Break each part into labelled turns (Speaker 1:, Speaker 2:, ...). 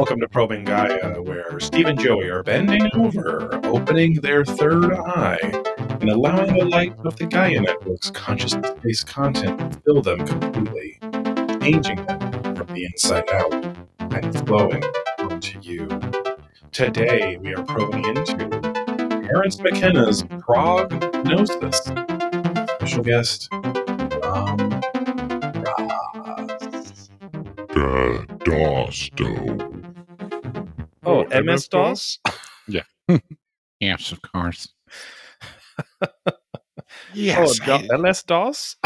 Speaker 1: Welcome to Probing Gaia, where Steve and Joey are bending over, opening their third eye, and allowing the light of the Gaia Network's consciousness based content to fill them completely, changing them from the inside out and flowing onto you. Today, we are probing into Terence McKenna's Prague Gnosis. Special guest, Ram Dass.
Speaker 2: Da, DOS, do.
Speaker 1: Oh, MS DOS? Yeah.
Speaker 3: yes, of course.
Speaker 1: Oh, Do- MS DOS?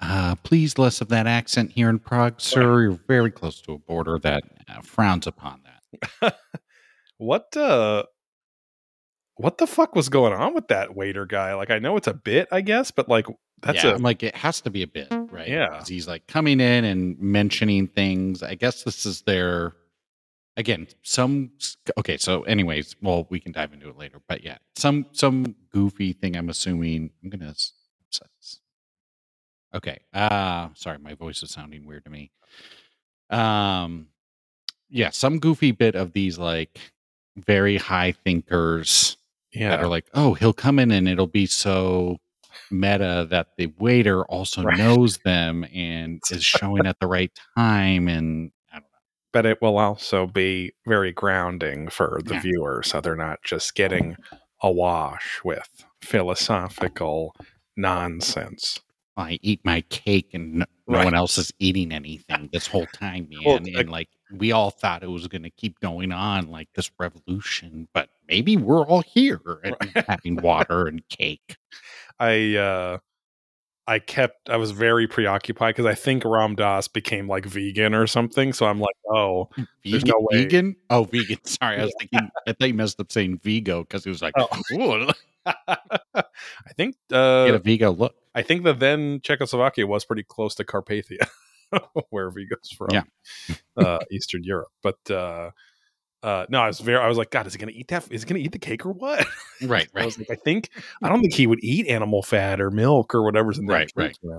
Speaker 3: Uh, please, less of that accent here in Prague, sir. You're very close to a border that uh, frowns upon that.
Speaker 1: what uh what the fuck was going on with that waiter guy? Like I know it's a bit, I guess, but like that's
Speaker 3: yeah,
Speaker 1: a
Speaker 3: I'm like it has to be a bit, right?
Speaker 1: Yeah,
Speaker 3: he's like coming in and mentioning things. I guess this is their again some okay. So, anyways, well, we can dive into it later. But yeah, some some goofy thing. I'm assuming I'm gonna. Okay. Uh sorry, my voice is sounding weird to me. Um, yeah, some goofy bit of these like very high thinkers
Speaker 1: yeah.
Speaker 3: that are like, oh, he'll come in and it'll be so meta that the waiter also
Speaker 1: Right.
Speaker 3: knows them and is showing at the right time. And I don't know.
Speaker 1: But it will also be very grounding for the
Speaker 3: Yeah.
Speaker 1: viewer, so they're not just getting awash with philosophical nonsense.
Speaker 3: I eat my cake and no, no
Speaker 1: Right.
Speaker 3: one else is eating anything this whole time, man.
Speaker 1: Well,
Speaker 3: and like we all thought it was going to keep going on like this revolution, but maybe we're all here and
Speaker 1: Right.
Speaker 3: having water and cake.
Speaker 1: I uh I kept I was very preoccupied because I think Ram Dass became like vegan or something. So I'm like, oh, There's
Speaker 3: Vegan,
Speaker 1: no way.
Speaker 3: vegan? Oh, vegan. Sorry, I was thinking. I thought you messed up saying Vigo because he was like,
Speaker 1: Oh.
Speaker 3: "Ooh,
Speaker 1: I think uh, get
Speaker 3: a Vigo look."
Speaker 1: I think the then Czechoslovakia was pretty close to Carpathia, where Vigo's from.
Speaker 3: Yeah.
Speaker 1: uh, Eastern Europe. But uh, uh, no, I was very. I was like, God, is he going to eat that? Is he going to eat the cake or what?
Speaker 3: Right, right.
Speaker 1: I was like, I think I don't think he would eat animal fat or milk or whatever's in that
Speaker 3: Right,
Speaker 1: cake,
Speaker 3: right.
Speaker 1: You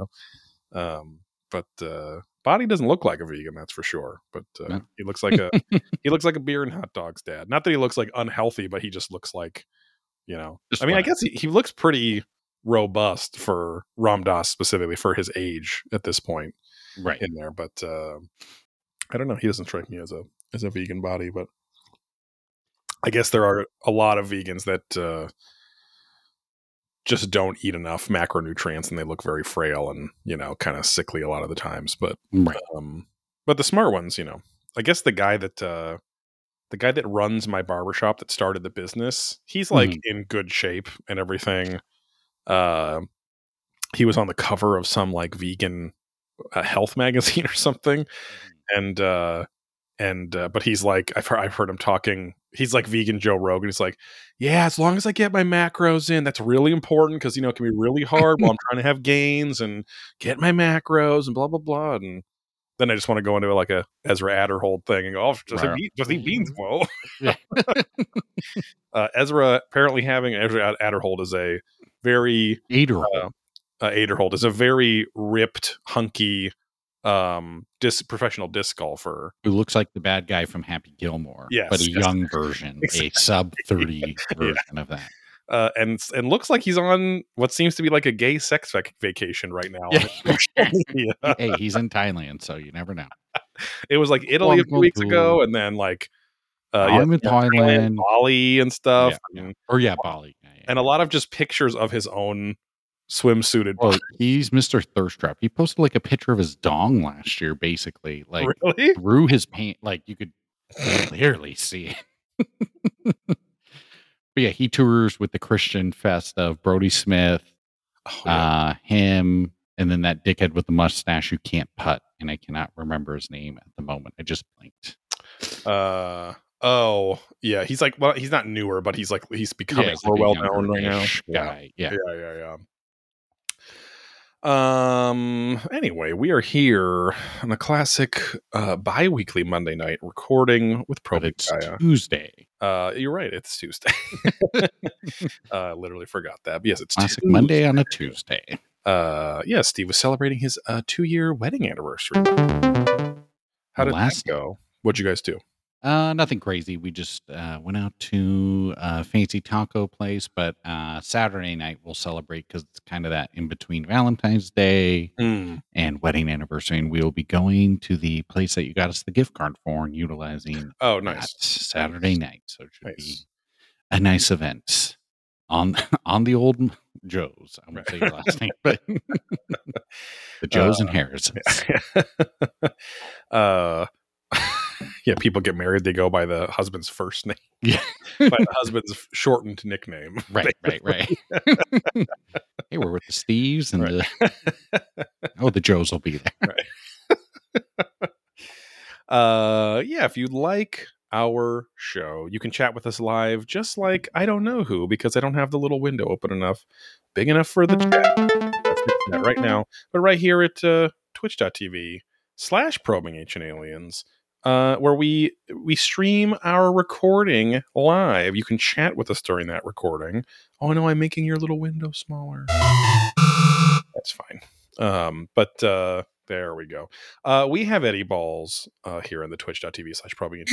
Speaker 1: know? Um, but uh, body doesn't look like a vegan, that's for sure. But uh,
Speaker 3: No.
Speaker 1: he looks like a he looks like a beer and hot dogs dad. Not that he looks like unhealthy, but he just looks like you know.
Speaker 3: Just
Speaker 1: I mean, I guess he, he looks pretty robust for Ram Dass specifically for his age at this point
Speaker 3: Right.
Speaker 1: in there. But uh, I don't know. He doesn't strike me as a as a vegan body, but I guess there are a lot of vegans that uh, just don't eat enough macronutrients and they look very frail and you know kind of sickly a lot of the times. But
Speaker 3: Right.
Speaker 1: um, but the smart ones, you know, I guess the guy that uh, the guy that runs my barbershop that started the business, he's like
Speaker 3: Mhm.
Speaker 1: in good shape and everything. Uh, he was on the cover of some like vegan uh, health magazine or something, and uh, and uh, but he's like I've heard, I've heard him talking. He's like vegan Joe Rogan. He's like, yeah, as long as I get my macros in, that's really important because you know it can be really hard while I'm trying to have gains and get my macros and blah blah blah. And then I just want to go into like a Ezra Aderhold thing and go, oh, just,
Speaker 3: Right.
Speaker 1: eat, just eat beans, whoa.
Speaker 3: Yeah.
Speaker 1: uh, Ezra apparently having Ezra Aderhold is a very
Speaker 3: Eater.
Speaker 1: uh, uh, Aderhold is a very ripped, hunky, um, disc, professional disc golfer.
Speaker 3: who looks like the bad guy from Happy Gilmore,
Speaker 1: Yes,
Speaker 3: but a
Speaker 1: yes.
Speaker 3: young version,
Speaker 1: Exactly.
Speaker 3: a sub thirty version of that.
Speaker 1: Uh, and and looks like he's on what seems to be like a gay sex vac- vacation right now.
Speaker 3: Yeah. hey, he's in Thailand, so you never know.
Speaker 1: it was like Italy a few weeks ago, and then like uh,
Speaker 3: I'm in Thailand.
Speaker 1: Bali, and stuff,
Speaker 3: Yeah, Or yeah, Bali. Yeah, yeah.
Speaker 1: and a lot of just pictures of his own swimsuited.
Speaker 3: Well, he's Mr. Thirst Trap. He posted like a picture of his dong last year, basically, like
Speaker 1: really?
Speaker 3: through his paint, like you could clearly see it. but yeah, he tours with the Christian Fest of Brodie Smith,
Speaker 1: Oh, yeah.
Speaker 3: uh, him, and then that dickhead with the mustache who can't putt, and I cannot remember his name at the moment. I just blinked.
Speaker 1: Uh oh yeah, he's like well, he's not newer, but he's like he's becoming
Speaker 3: it's
Speaker 1: more
Speaker 3: like
Speaker 1: well known right now.
Speaker 3: younger-ish
Speaker 1: Yeah.
Speaker 3: Yeah.
Speaker 1: yeah, yeah, yeah. Um. Anyway, we are here on a classic uh, bi-weekly Monday night recording with Gaia.
Speaker 3: Tuesday.
Speaker 1: Uh, you're right. It's Tuesday. uh, literally forgot that. But yes, it's
Speaker 3: Classic
Speaker 1: Tuesday.
Speaker 3: Monday on a Tuesday.
Speaker 1: Uh, yeah, Steve was celebrating his uh, two-year wedding anniversary. How did
Speaker 3: Last-
Speaker 1: that go? What'd you guys do?
Speaker 3: Uh, nothing crazy. We just uh, went out to a fancy taco place, but uh, Saturday night we'll celebrate because it's kind of that in between Valentine's Day
Speaker 1: Mm.
Speaker 3: and wedding anniversary, and we'll be going to the place that you got us the gift card for and utilizing
Speaker 1: Oh,
Speaker 3: that
Speaker 1: nice.
Speaker 3: Saturday night. So it should be
Speaker 1: Nice.
Speaker 3: a nice event on on the old Joe's. I won't say your last name, but the Joes and Harrisons.
Speaker 1: uh, yeah, people get married. They go by the husband's first name,
Speaker 3: Yeah.
Speaker 1: by the husband's shortened nickname.
Speaker 3: Right, right, right. hey, we're with the Steves and
Speaker 1: Right.
Speaker 3: the oh, the Joes will be there.
Speaker 1: uh, yeah, if you like our show, you can chat with us live, just like I don't know who, because I don't have the little window open enough, big enough for the chat. The chat right now, but right here at uh, Twitch.tv slash Probing Ancient Aliens. Uh, where we we stream our recording live. You can chat with us during that recording. Oh no, I'm making your little window smaller. That's fine. Um, but uh, there we go. Uh, we have Eddie Balls uh, here in the twitch.tv slash probing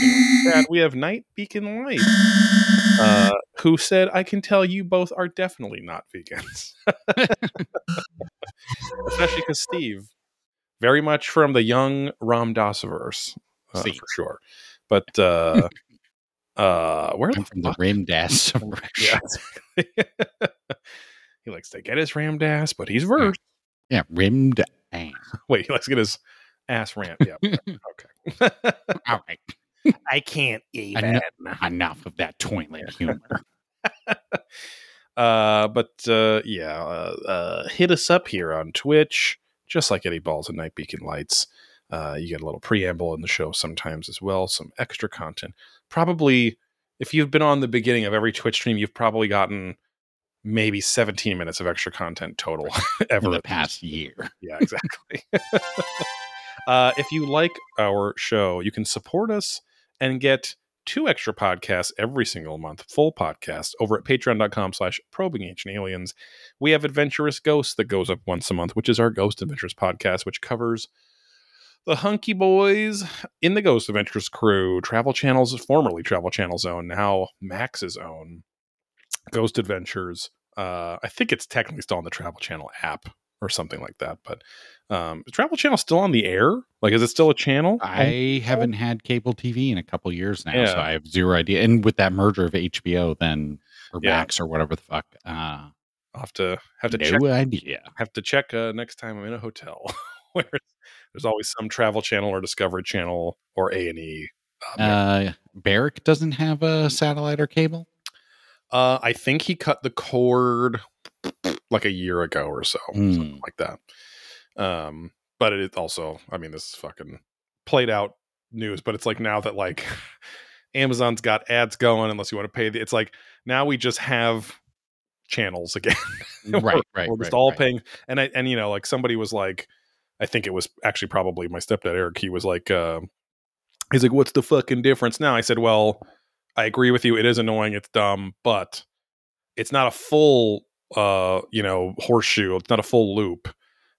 Speaker 1: We have Night Beacon Light, uh, who said, I can tell you both are definitely not vegans. Especially because Steve, very much from the young Ram Dassiverse, uh, for sure. But uh, uh, where the
Speaker 3: from the? Rim Dash.
Speaker 1: Yeah, he likes to get his rammed ass, but he's versed.
Speaker 3: yeah, rimmed ass.
Speaker 1: Wait, he likes to get his ass rammed. Yeah, okay.
Speaker 3: All right,
Speaker 1: I can't even.
Speaker 3: Enough. enough of that toilet humor.
Speaker 1: Uh, but uh, yeah, uh, uh, hit us up here on Twitch, just like Eddie Balls and Night Beacon Lights. Uh, you get a little preamble in the show sometimes as well, some extra content. Probably, if you've been on the beginning of every Twitch stream, you've probably gotten maybe 17 minutes of extra content total ever
Speaker 3: in the past year.
Speaker 1: Yeah, exactly. uh, if you like our show, you can support us and get two extra podcasts every single month, full podcast over at patreon.com slash probing ancient aliens. We have Adventurous Ghosts that goes up once a month, which is our Ghost Adventures podcast, which covers the hunky boys in the Ghost Adventures crew, Travel Channel's formerly Travel Channel's own, now Max's own Ghost Adventures. Uh, I think it's technically still on the Travel Channel app or something like that. But um, is Travel Channel still on the air? Like, is it still a channel?
Speaker 3: I haven't had cable TV in a couple years now, so I have zero idea. And with that merger of HBO, then or
Speaker 1: Yeah.
Speaker 3: Max or whatever the fuck, uh,
Speaker 1: I'll have to have to
Speaker 3: no
Speaker 1: check.
Speaker 3: idea.
Speaker 1: Have to check uh, next time I'm in a hotel where there's always some Travel Channel or Discovery Channel or A and E.
Speaker 3: Uh, Barrick doesn't have a satellite or cable.
Speaker 1: Uh, I think he cut the cord like a year ago or so,
Speaker 3: Hmm.
Speaker 1: something like that. Um, but it also, I mean, this is fucking played out news. But it's like now that like Amazon's got ads going, unless you want to pay the, it's like now we just have channels again.
Speaker 3: right,
Speaker 1: we're,
Speaker 3: right.
Speaker 1: we're just
Speaker 3: right,
Speaker 1: all
Speaker 3: right.
Speaker 1: paying, and I and you know, like somebody was like, I think it was actually probably my stepdad Eric. He was like, uh, he's like, "What's the fucking difference now?" I said, "Well, I agree with you. It is annoying. It's dumb, but it's not a full, uh, you know, horseshoe. It's not a full loop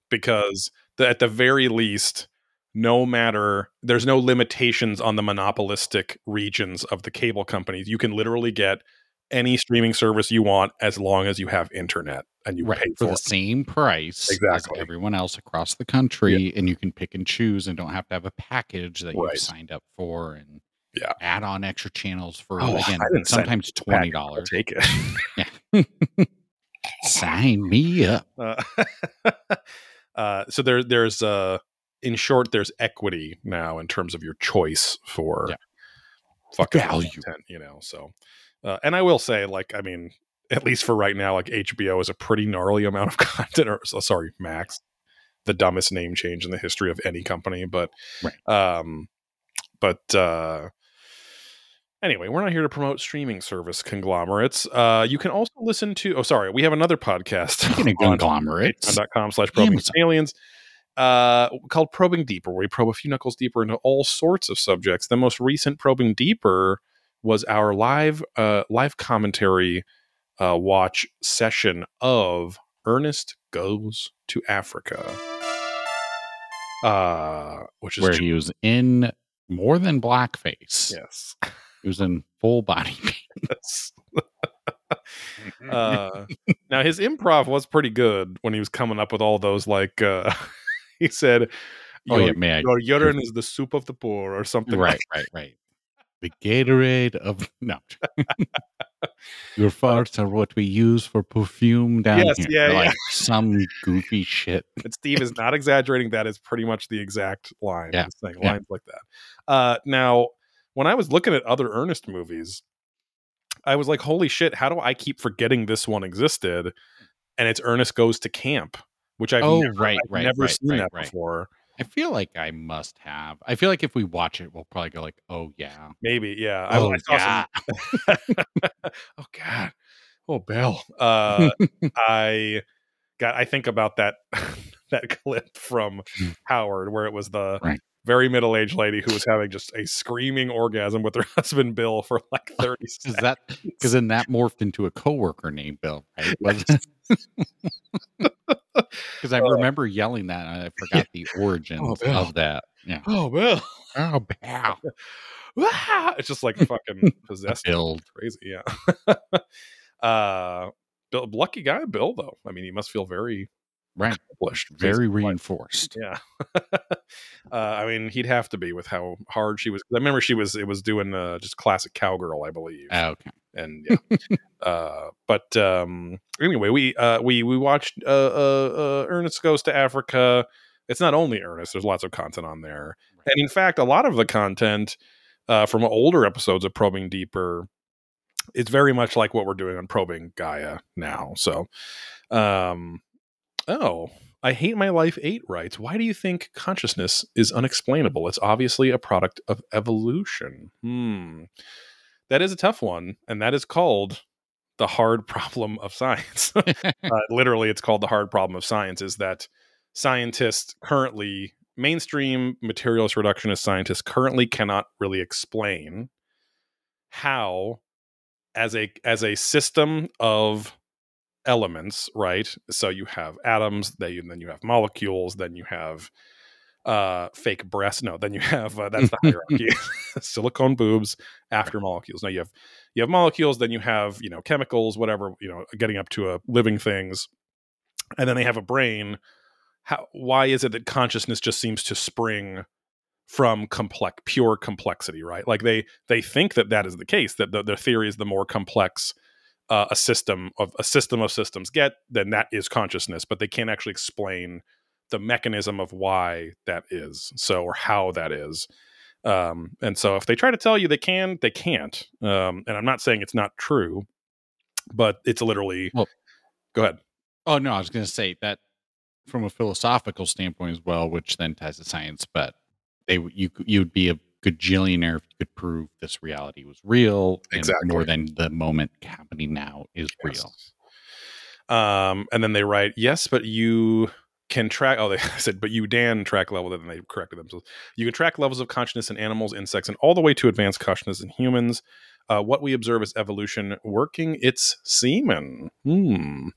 Speaker 1: because the, at the very least." No matter, there's no limitations on the monopolistic regions of the cable companies. You can literally get any streaming service you want as long as you have internet and you
Speaker 3: right
Speaker 1: pay
Speaker 3: for
Speaker 1: for
Speaker 3: the
Speaker 1: it.
Speaker 3: same price
Speaker 1: Exactly.
Speaker 3: as everyone else across the country, and you can pick and choose and don't have to have a package that
Speaker 1: Right.
Speaker 3: you've signed up for and
Speaker 1: Yeah.
Speaker 3: add on extra channels for
Speaker 1: Oh,
Speaker 3: again
Speaker 1: I didn't sign up
Speaker 3: sometimes twenty dollars.
Speaker 1: Take it.
Speaker 3: Sign me up.
Speaker 1: Uh, uh, so there, there's uh, in short, there's equity now in terms of your choice for
Speaker 3: Yeah.
Speaker 1: fucking
Speaker 3: Value.
Speaker 1: content, you know. So, uh, and I will say, like, I mean, at least for right now, like HBO is a pretty gnarly amount of content. Or so- sorry, Max, the dumbest name change in the history of any company, but
Speaker 3: Right.
Speaker 1: um, but uh. Anyway, we're not here to promote streaming service conglomerates. Uh, you can also listen to. Oh, sorry, we have another podcast
Speaker 3: Speaking of
Speaker 1: on
Speaker 3: conglomerates,
Speaker 1: patreon.com slash probing aliens uh called probing deeper where we probe a few knuckles deeper into all sorts of subjects the most recent probing deeper was our live uh live commentary uh watch session of ernest goes to africa uh which is
Speaker 3: where he was in more than blackface.
Speaker 1: Yes.
Speaker 3: He was in full body paint.
Speaker 1: Uh, now his improv was pretty good when he was coming up with all those like uh, he said
Speaker 3: Oh,
Speaker 1: your,
Speaker 3: yeah, may I-
Speaker 1: your urine is the soup of the poor or something
Speaker 3: right, right, right. The Gatorade of no. Your farts are what we use for perfume down
Speaker 1: Yes,
Speaker 3: here.
Speaker 1: yeah,
Speaker 3: like
Speaker 1: yeah.
Speaker 3: some goofy shit.
Speaker 1: and Steve is not exaggerating. That is pretty much the exact line.
Speaker 3: Yeah, yeah.
Speaker 1: lines like that. Uh, now, when I was looking at other Ernest movies, I was like, "Holy shit! How do I keep forgetting this one existed?" And it's Ernest Goes to Camp, which I've
Speaker 3: oh,
Speaker 1: never,
Speaker 3: right,
Speaker 1: I've
Speaker 3: right,
Speaker 1: never
Speaker 3: right,
Speaker 1: seen that before.
Speaker 3: I feel like I must have. I feel like if we watch it, we'll probably go like, "Oh yeah,
Speaker 1: Maybe, yeah.
Speaker 3: Oh
Speaker 1: I, saw
Speaker 3: yeah."
Speaker 1: some- oh God. Oh Bill. Uh, I got. I think about that that clip from
Speaker 3: Mm.
Speaker 1: Howard where it was the
Speaker 3: Right.
Speaker 1: very middle aged lady who was having just a screaming orgasm with her husband Bill for like thirty
Speaker 3: Is
Speaker 1: seconds.
Speaker 3: that because then that morphed into a coworker named Bill, right? Because I remember yelling that, and I forgot the origins
Speaker 1: Oh,
Speaker 3: of that. Yeah.
Speaker 1: oh well.
Speaker 3: Oh, Bill.
Speaker 1: Ah! It's just like fucking possessed.
Speaker 3: Build.
Speaker 1: Crazy, yeah. uh, Bill, lucky guy, Bill. Though I mean, he must feel very
Speaker 3: Right.
Speaker 1: accomplished.
Speaker 3: Very reinforced.
Speaker 1: Yeah. uh, I mean, he'd have to be with how hard she was. I remember she was. It was doing uh, just classic cowgirl, I believe.
Speaker 3: Ah, okay.
Speaker 1: And yeah. uh, but um, anyway, we uh, we we watched uh, uh, uh, Ernest Goes to Africa. It's not only Ernest. There's lots of content on there, and in fact, a lot of the content uh, from older episodes of Probing Deeper. It's very much like what we're doing on Probing Gaia now. So, um, oh, I hate my life. Eight writes. Why do you think consciousness is unexplainable? It's obviously a product of evolution. Hmm that is a tough one, and that is called the hard problem of science. uh, literally, it's called the hard problem of science. Is that scientists currently, mainstream materialist reductionist scientists, currently cannot really explain how, as a as a system of elements, right? So you have atoms, then you, then you have molecules, then you have uh fake breasts no then you have uh, that's the hierarchy. Silicone boobs after molecules. Now you have you have molecules then you have you know chemicals whatever you know getting up to a living things. And then they have a brain. How why is it that consciousness just seems to spring from complex pure complexity right? Like they they think that that is the case that the, their theory is the more complex uh, a system of a system of systems get then that is consciousness but they can't actually explain the mechanism of why that is so or how that is um and so if they try to tell you they can they can't um and i'm not saying it's not true but it's literally
Speaker 3: Well-
Speaker 1: go ahead
Speaker 3: Oh no, I was going to say that from a philosophical standpoint as well, which then ties to science. But they you you'd be a gajillionaire if you could prove this reality was real, and
Speaker 1: Exactly.
Speaker 3: more than the moment happening now is real.
Speaker 1: um and then they write yes but you can track oh they said but you dan track level then they corrected themselves. You can track levels of consciousness in animals insects and all the way to advanced consciousness in humans. Uh, what we observe is evolution working its semen. Hmm.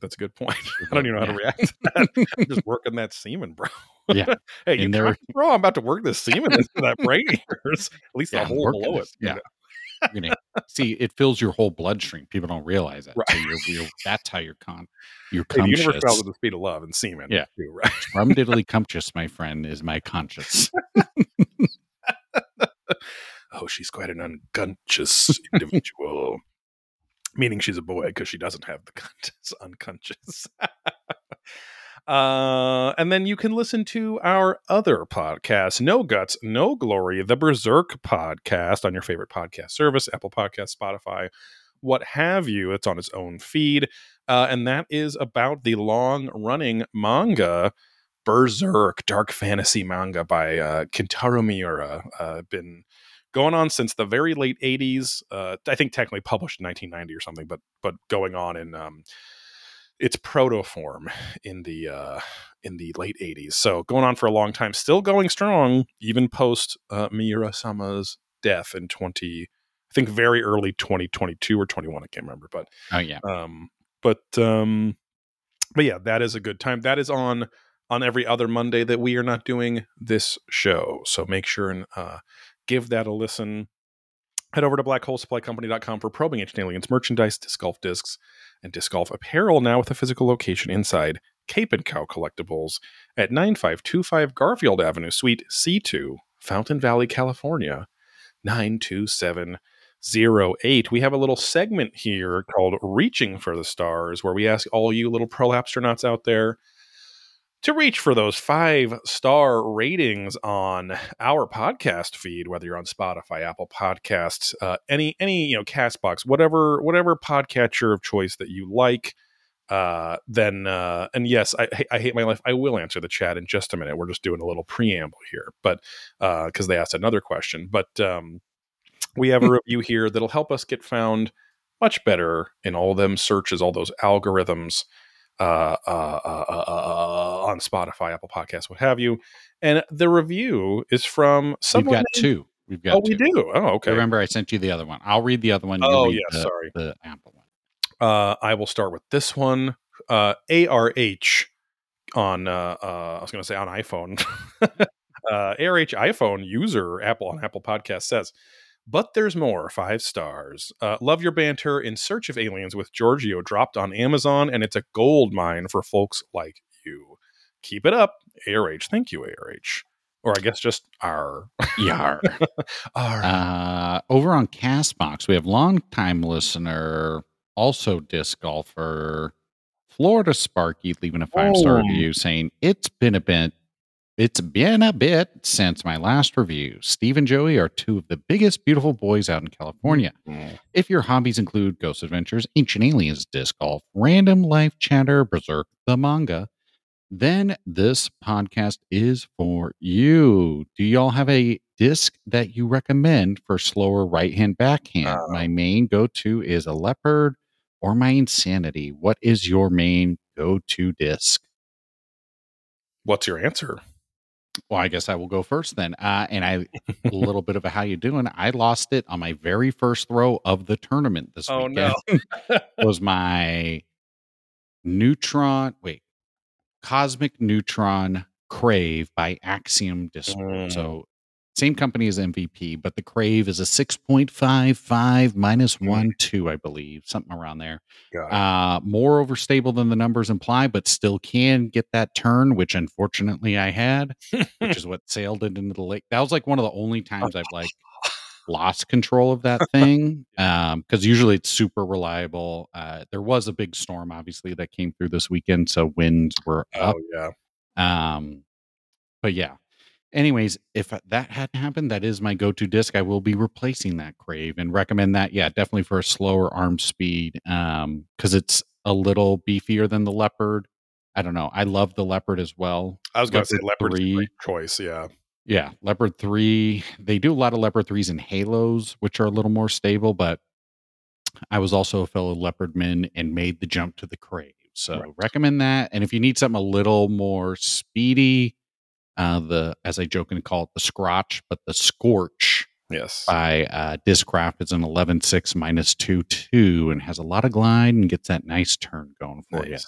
Speaker 1: That's a good point. I don't even know how to react to that. I'm just working that semen bro.
Speaker 3: Yeah.
Speaker 1: hey you
Speaker 3: And they're-
Speaker 1: bro. I'm about to work this semen into that brain at least
Speaker 3: Yeah,
Speaker 1: the hole
Speaker 3: working
Speaker 1: below it.
Speaker 3: this. Yeah. You're gonna see it fills your whole bloodstream. People don't realize that. So you're, you're that's how you're con you're
Speaker 1: Hey, the universe
Speaker 3: conscious.
Speaker 1: at the speed of love and semen
Speaker 3: Yeah.
Speaker 1: too, right
Speaker 3: Rum diddly cumptious, my friend, is my conscience.
Speaker 1: oh, she's quite an unconscious individual. Meaning she's a boy because she doesn't have the conscious, unconscious. uh, and then you can listen to our other podcast, No Guts, No Glory, the Berserk podcast on your favorite podcast service, Apple Podcast, Spotify, what have you. It's on its own feed. Uh, and that is about the long running manga Berserk, dark fantasy manga by uh, Kentaro Miura. Uh, been going on since the very late 80s. Uh, I think technically published in 1990 or something, but but going on in um, its proto form in the uh, in the late 80s. So going on for a long time, still going strong, even post uh, Miura Sama's death in 20. I think very early 2022 or 21. I can't remember, but
Speaker 3: Oh yeah.
Speaker 1: um, but um, but yeah, that is a good time. That is on on every other Monday that we are not doing this show. So make sure and uh, give that a listen. Head over to blackholesupplycompany.com for probing ancient aliens merchandise, disc golf discs, and disc golf apparel now with a physical location inside Cape and Cowl Collectibles at 9525 Garfield Avenue, Suite C2, Fountain Valley, California, 92708. We have a little segment here called Reaching for the Stars, where we ask all you little pro astronauts out there to reach for those five star ratings on our podcast feed, whether you're on Spotify, Apple Podcasts, uh, any any you know Castbox, whatever whatever podcatcher of choice that you like. Uh, then uh, and yes, I, I hate my life. I will answer the chat in just a minute. We're just doing a little preamble here, but because they asked another question, but um, we have a review here that'll help us get found much better in all them searches, all those algorithms uh, uh, uh, uh, on Spotify, Apple Podcasts, what have you. And the review is from someone.
Speaker 3: We've got two. We've got
Speaker 1: Oh, we do. Oh, okay.
Speaker 3: Remember, I sent you the other one. I'll read the other one. you
Speaker 1: Oh, yeah,
Speaker 3: the-
Speaker 1: sorry.
Speaker 3: The Apple one.
Speaker 1: Uh, I will start with this one. Uh, ARH on, uh, uh, I was going to say on iPhone. uh, ARH iPhone user Apple on Apple Podcast says, but there's more. Five stars. Uh, love your banter. In Search of Aliens with Giorgio dropped on Amazon, and it's a gold mine for folks like you. Keep it up, ARH. Thank you, ARH. Or I guess just R.
Speaker 3: Yar.
Speaker 1: R.
Speaker 3: uh, over on Castbox, we have longtime listener, also disc golfer, Florida Sparky, leaving a five star
Speaker 1: Oh.
Speaker 3: review saying, It's been a bit. It's been a bit since my last review. Steve and Joey are two of the biggest, beautiful boys out in California.
Speaker 1: Mm.
Speaker 3: If your hobbies include Ghost Adventures, Ancient Aliens, Disc Golf, Random Life Chatter, Berserk, the manga, then this podcast is for you. Do y'all have a disc that you recommend for slower right hand backhand?
Speaker 1: Uh,
Speaker 3: my main go to is a Leopard or my Insanity. What is your main go to disc?
Speaker 1: What's your answer?
Speaker 3: Well, I guess I will go first then. Uh, and I, a little bit of a how you doing. I lost it on my very first throw of the tournament this
Speaker 1: Oh,
Speaker 3: weekend. was my neutron. Wait, cosmic neutron crave by Axiom Discord.
Speaker 1: Mm.
Speaker 3: So same company as MVP, but the crave is a six point five five minus
Speaker 1: Mm.
Speaker 3: one two, I believe, something around there. Uh, more overstable than the numbers imply, but still can get that turn, which unfortunately I had, which is what sailed it into the lake. That was like one of the only times I've like lost control of that thing. Um, because usually it's super reliable. Uh, there was a big storm, obviously, that came through this weekend, so winds were up.
Speaker 1: oh, yeah.
Speaker 3: Um, but yeah. Anyways, if that hadn't happened, that is my go-to disc. I will be replacing that Crave and recommend that. Yeah, definitely for a slower arm speed. Um, because it's a little beefier than the Leopard. I don't know. I love the Leopard as well.
Speaker 1: I was going to say
Speaker 3: Leopard
Speaker 1: Leopard's a
Speaker 3: three.
Speaker 1: great choice. Yeah.
Speaker 3: Yeah, Leopard 3. They do a lot of Leopard 3s and Halos, which are a little more stable, but I was also a fellow Leopardman and made the jump to the Crave. So
Speaker 1: Right.
Speaker 3: recommend that. And if you need something a little more speedy, uh, the as I jokingly call it the Scotch, but the Scorch
Speaker 1: Yes.
Speaker 3: by uh, Discraft is an 11.6 minus 2 2 and has a lot of glide and gets that nice turn going for you.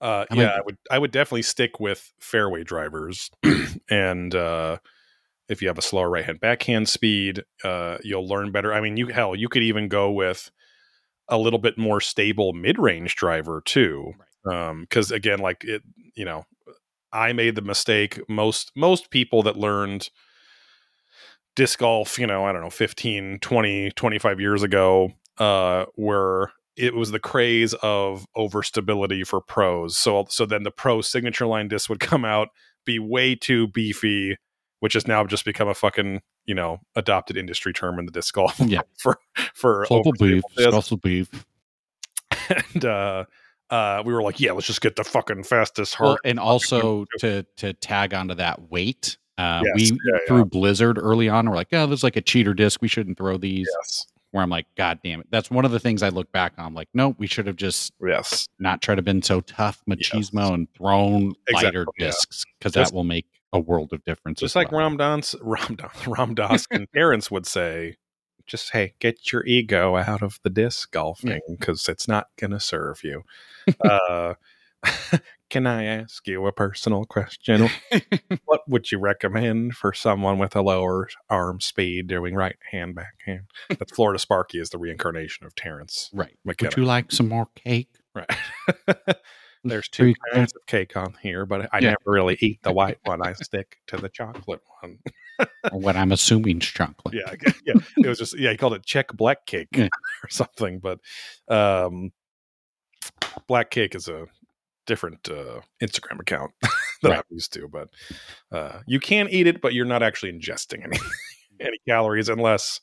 Speaker 1: Uh, yeah,
Speaker 3: about
Speaker 1: I would I would definitely stick with fairway drivers, and uh, if you have a slower right hand backhand speed, uh, you'll learn better. I mean, you hell, you could even go with a little bit more stable mid range driver too, Um because again, like it, you know, I made the mistake. Most most people that learned disc golf, you know, I don't know, 15, 20, 25 years ago, uh, were it was the craze of overstability for pros. So so then the pro signature line disc would come out, be way too beefy, which has now just become a fucking, you know, adopted industry term in the disc golf
Speaker 3: Yeah.
Speaker 1: for for
Speaker 3: Clover beef,
Speaker 1: overstable
Speaker 3: beef.
Speaker 1: and uh uh we were like yeah let's just get the fucking fastest heart.
Speaker 3: Well, and also to to tag onto that weight. Uh,
Speaker 1: Yes,
Speaker 3: we
Speaker 1: yeah,
Speaker 3: threw Blizzard early on. We're like, oh, there's like a cheater disc. We shouldn't throw these.
Speaker 1: yes
Speaker 3: Where I'm like, God damn it. That's one of the things I look back on. I'm like, no, we should have just
Speaker 1: yes
Speaker 3: not tried to been so tough, machismo,
Speaker 1: Yes.
Speaker 3: and thrown
Speaker 1: Exactly,
Speaker 3: lighter
Speaker 1: yeah.
Speaker 3: discs because that will make a world of difference.
Speaker 1: just like
Speaker 3: well.
Speaker 1: Ram Dass Ram Dass ramdas and parents would say just hey get your ego out of the disc golfing because it's not gonna serve you uh Can I ask you a personal question? what would you recommend for someone with a lower arm speed doing right hand backhand? That Florida Sparky is the reincarnation of Terence
Speaker 3: right.
Speaker 1: McKenna.
Speaker 3: Would you like some more cake?
Speaker 1: Right. There's two kinds of cake on here, but I
Speaker 3: Yeah.
Speaker 1: never really eat the white one. I stick to the chocolate one.
Speaker 3: What I'm assuming is chocolate.
Speaker 1: yeah, yeah. It was just yeah, he called it Czech black cake
Speaker 3: Yeah.
Speaker 1: or something. But um, black cake is a different uh, Instagram account that
Speaker 3: Right.
Speaker 1: I'm used to. But uh, you can eat it, but you're not actually ingesting any any calories unless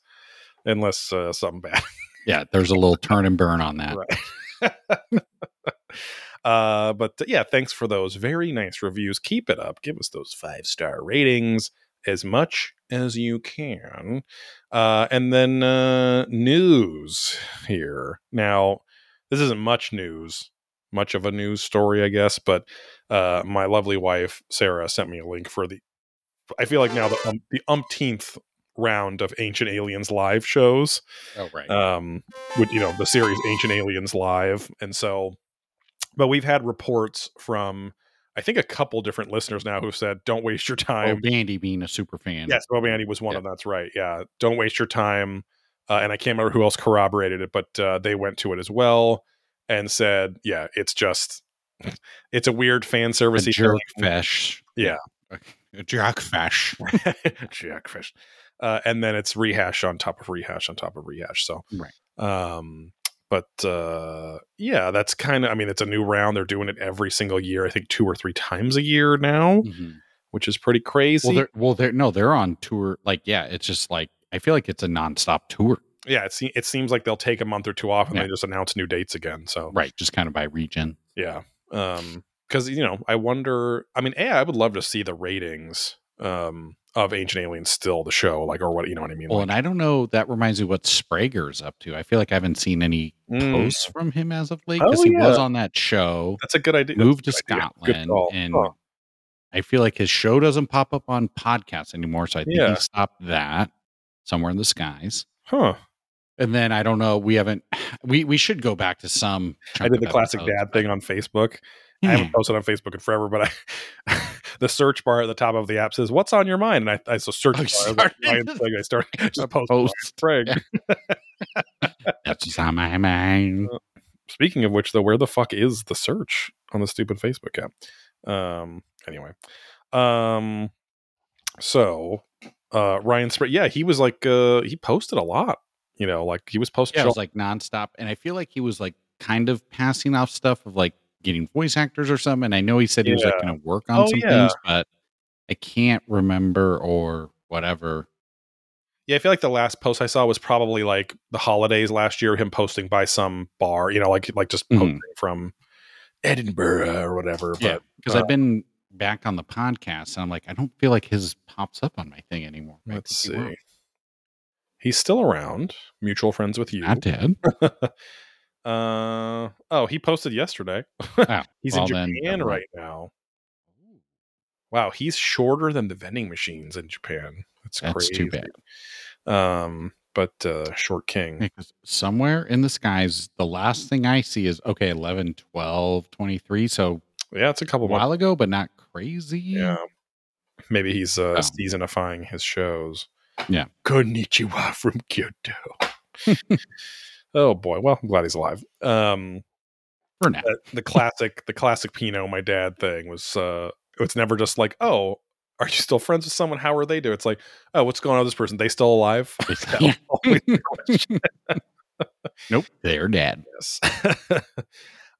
Speaker 1: unless uh, something bad.
Speaker 3: Yeah, there's a little turn and burn on that.
Speaker 1: Right. uh, but yeah, thanks for those very nice reviews. Keep it up. Give us those five star ratings as much as you can. Uh, and then uh, news here. Now, this isn't much news, much of a news story, I guess, but uh, my lovely wife, Sarah, sent me a link for the. I feel like now the, um, the umpteenth round of Ancient Aliens live shows
Speaker 3: Oh, right.
Speaker 1: um with you know the series ancient aliens live and so but we've had reports from i think a couple different listeners now who've said don't waste your
Speaker 3: oh,
Speaker 1: time
Speaker 3: Bandy being a super fan.
Speaker 1: yes bob andy was one
Speaker 3: Yeah.
Speaker 1: of them that's right yeah don't waste your time uh, and i can't remember who else corroborated it but uh, they went to it as well and said yeah it's just it's a weird fan service
Speaker 3: jerk fesh.
Speaker 1: Yeah.
Speaker 3: A jerk fesh.
Speaker 1: Jackfish. Uh, and then it's rehash on top of rehash on top of rehash. So,
Speaker 3: Right.
Speaker 1: Um, but uh, yeah, that's kind of. I mean, it's a new round. They're doing it every single year. I think two or three times a year now,
Speaker 3: Mhm.
Speaker 1: which is pretty crazy.
Speaker 3: Well, they're well, they're no, they're on tour. Like, yeah, it's just like I feel like it's a nonstop tour,
Speaker 1: yeah, it, se- it seems like they'll take a month or two off and
Speaker 3: Yeah.
Speaker 1: they just announce new dates again. So
Speaker 3: right? Just kind of by region.
Speaker 1: yeah, um, because you know, I wonder. I mean, a I would love to see the ratings um of Ancient Aliens still the show, like or what you know what I mean.
Speaker 3: Well,
Speaker 1: like,
Speaker 3: and I don't know. That reminds me what Sprague's up to. I feel like I haven't seen any
Speaker 1: mm,
Speaker 3: posts from him as of late
Speaker 1: Oh,
Speaker 3: because he was on that show.
Speaker 1: that's a good idea.
Speaker 3: Moved to
Speaker 1: good idea. Good
Speaker 3: Scotland, and
Speaker 1: Huh.
Speaker 3: I feel like his show doesn't pop up on podcasts anymore. So I think
Speaker 1: Yeah.
Speaker 3: he stopped that somewhere in the skies.
Speaker 1: Huh.
Speaker 3: And then I don't know. We haven't. We we should go back to some.
Speaker 1: I did the classic dad thing on Facebook. I haven't posted on Facebook in forever, but I the search bar at the top of the app says "What's on your mind?" and I, I so search
Speaker 3: Oh,
Speaker 1: bar. Ryan Sprague. I started just post.
Speaker 3: post.
Speaker 1: Sprague.
Speaker 3: That's just on my mind.
Speaker 1: Speaking of which, though, where the fuck is the search on the stupid Facebook app? Um. Anyway, um. So, uh, Ryan Sprague. Yeah, he was like, uh, he posted a lot. You know, like he was posting.
Speaker 3: Yeah, it was like nonstop, and I feel like he was like kind of passing off stuff of like getting voice actors or something. And I know he said he was like going to work on
Speaker 1: Oh,
Speaker 3: some
Speaker 1: yeah.
Speaker 3: things, but I can't remember or whatever.
Speaker 1: Yeah, I feel like the last post I saw was probably like the holidays last year. Him posting by some bar, you know, like like just
Speaker 3: Mhm.
Speaker 1: posting from Edinburgh or whatever.
Speaker 3: Yeah,
Speaker 1: But
Speaker 3: because
Speaker 1: uh,
Speaker 3: I've been back on the podcast, and I'm like, I don't feel like his pops up on my thing anymore. I
Speaker 1: let's see, he's still around. Mutual friends with you.
Speaker 3: Not dead.
Speaker 1: uh oh, he posted yesterday.
Speaker 3: Oh,
Speaker 1: he's
Speaker 3: well
Speaker 1: in Japan
Speaker 3: mind.
Speaker 1: right now. Wow, he's shorter than the vending machines in Japan. That's,
Speaker 3: That's
Speaker 1: crazy.
Speaker 3: too bad.
Speaker 1: Um, but uh, short king.
Speaker 3: Because somewhere in the skies, the last thing I see is okay, 11, 12, 23. So
Speaker 1: Yeah, it's a
Speaker 3: a
Speaker 1: couple months.
Speaker 3: while ago, but not crazy.
Speaker 1: Yeah. Maybe he's uh,
Speaker 3: Oh.
Speaker 1: seasonifying his shows.
Speaker 3: Yeah.
Speaker 1: Konnichiwa from Kyoto. oh boy. Well, I'm glad he's alive. Um
Speaker 3: For now.
Speaker 1: the, the classic the classic Pino my dad thing was uh it's never just like, oh, are you still friends with someone? How are they doing? It's like, oh, what's going on with this person? They still alive? That was always the question.
Speaker 3: nope, they're dead.
Speaker 1: Yes.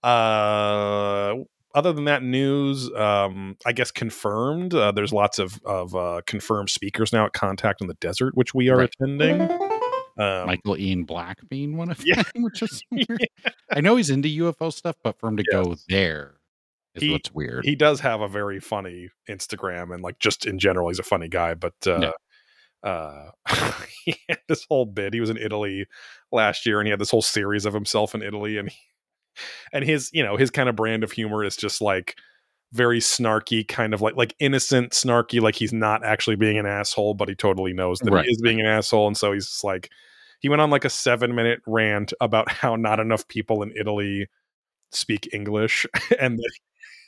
Speaker 1: uh, other than that news, um, I guess confirmed. Uh, there's lots of of uh, confirmed speakers now at Contact in the Desert, which we are
Speaker 3: Right.
Speaker 1: attending. Um,
Speaker 3: Michael Ian Black being one of
Speaker 1: Yeah.
Speaker 3: them, which is weird. I know he's into UFO stuff, but for him to go
Speaker 1: Yes.
Speaker 3: there is
Speaker 1: He-
Speaker 3: what's weird.
Speaker 1: he does have a very funny Instagram, and like just in general, he's a funny guy. But uh, uh, he had this whole bit. He was in Italy last year, and he had this whole series of himself in Italy, and he, and his you know his kind of brand of humor is just like very snarky, kind of like like innocent snarky, like he's not actually being an asshole, but he totally knows that
Speaker 3: Right.
Speaker 1: he is being an asshole, and so he's just like he went on like a seven minute rant about how not enough people in Italy speak English, and that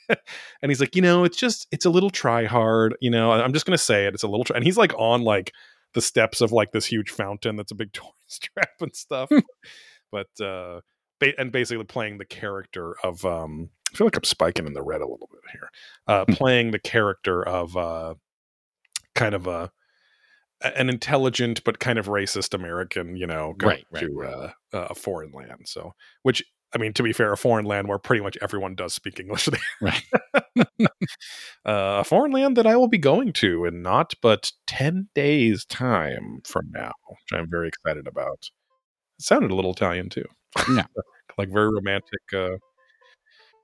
Speaker 1: and he's like, you know, it's just it's a little try hard. You know, I'm just gonna say it. It's a little. Try-. And he's like on like the steps of like this huge fountain that's a big toy strap and stuff. but uh, ba- and basically playing the character of um, I feel like I'm spiking in the red a little bit here. Uh, playing the character of uh, kind of a an intelligent but kind of racist American, you know, going
Speaker 3: Right, right,
Speaker 1: to
Speaker 3: right.
Speaker 1: Uh, a foreign land. So, which I mean, to be fair, a foreign land where pretty much everyone does speak English there.
Speaker 3: Right.
Speaker 1: Uh, a foreign land that I will be going to in not but 10 days' time from now, which I'm very excited about. It sounded a little Italian too.
Speaker 3: Yeah.
Speaker 1: like very romantic, uh,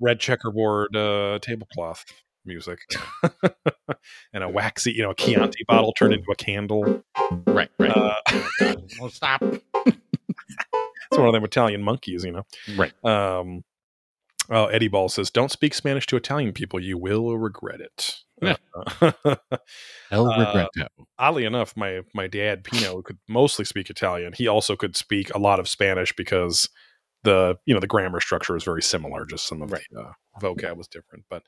Speaker 1: red checkerboard uh, tablecloth music. and a waxy, you know, a Chianti bottle turned into a candle.
Speaker 3: Right. Right.
Speaker 1: Uh,
Speaker 3: well, stop.
Speaker 1: it's one of them Italian monkeys, you know.
Speaker 3: Right.
Speaker 1: Um, oh, Eddie Ball says, "Don't speak Spanish to Italian people; you will regret it."
Speaker 3: Yeah.
Speaker 1: Uh,
Speaker 3: El
Speaker 1: Uh,
Speaker 3: regretto.
Speaker 1: oddly enough, my my dad Pino could mostly speak Italian. He also could speak a lot of Spanish because the you know the grammar structure is very similar. Just some of
Speaker 3: Right.
Speaker 1: the uh, vocab was different, but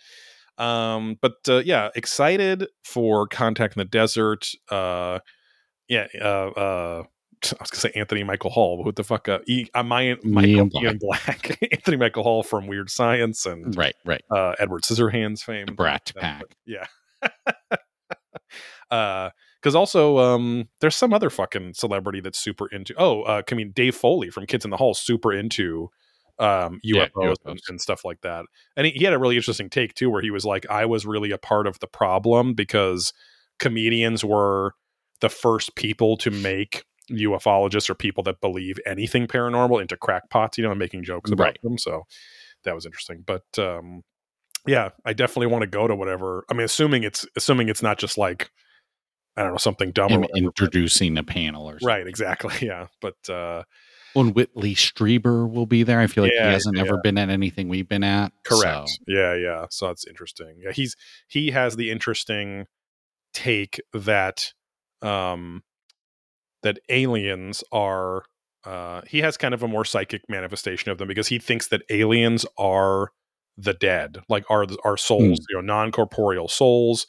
Speaker 1: um, but uh, yeah, excited for Contact in the Desert. Uh, yeah, uh, uh, I was gonna say Anthony Michael Hall. but What the fuck? Uh, e, uh, my, Michael
Speaker 3: Ian Black.
Speaker 1: Ian Black, Anthony Michael Hall from Weird Science and
Speaker 3: Right. Right.
Speaker 1: uh, Edward Scissorhands fame.
Speaker 3: The Brat Pack.
Speaker 1: but Yeah. uh because also um there's some other fucking celebrity that's super into oh uh I mean Dave Foley from Kids in the Hall super into um
Speaker 3: Yeah,
Speaker 1: UFOs and,
Speaker 3: UFOs.
Speaker 1: and stuff like that. And he, he had a really interesting take too where he was like I was really a part of the problem because comedians were the first people to make ufologists or people that believe anything paranormal into crackpots, you know, and making jokes about
Speaker 3: Right.
Speaker 1: them. So that was interesting. But um yeah, I definitely want to go to whatever. I mean, assuming it's assuming it's not just like I don't know something dumb or whatever. but-
Speaker 3: introducing a panel or something.
Speaker 1: right, exactly. Yeah, but uh
Speaker 3: and Whitley Strieber will be there. I feel like
Speaker 1: Yeah,
Speaker 3: he hasn't
Speaker 1: yeah.
Speaker 3: ever been at anything we've been at.
Speaker 1: correct.
Speaker 3: so-
Speaker 1: Yeah, yeah. So that's interesting. Yeah, he's he has the interesting take that um that aliens are uh he has kind of a more psychic manifestation of them because he thinks that aliens are the dead like are are souls you know non-corporeal souls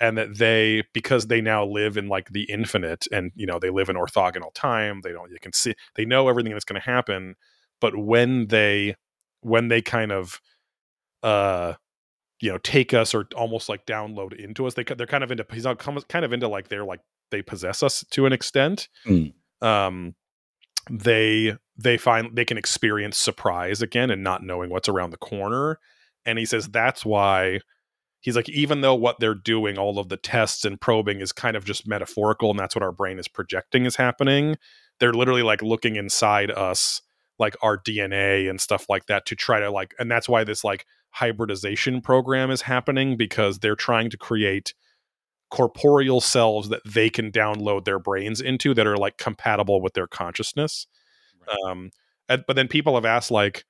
Speaker 1: and that they because they now live in like the infinite and you know they live in orthogonal time they don't you can see they know everything that's going to happen but when they when they kind of uh you know take us or almost like download into us they they're kind of into he's not kind of into like they're like they possess us to an extent
Speaker 3: Mm.
Speaker 1: um they they find they can experience surprise again and not knowing what's around the corner and he says that's why he's like even though what they're doing all of the tests and probing is kind of just metaphorical and that's what our brain is projecting is happening they're literally like looking inside us like our dna and stuff like that to try to like and that's why this like hybridization program is happening because they're trying to create corporeal selves that they can download their brains into that are like compatible with their consciousness. Um and, but then people have asked like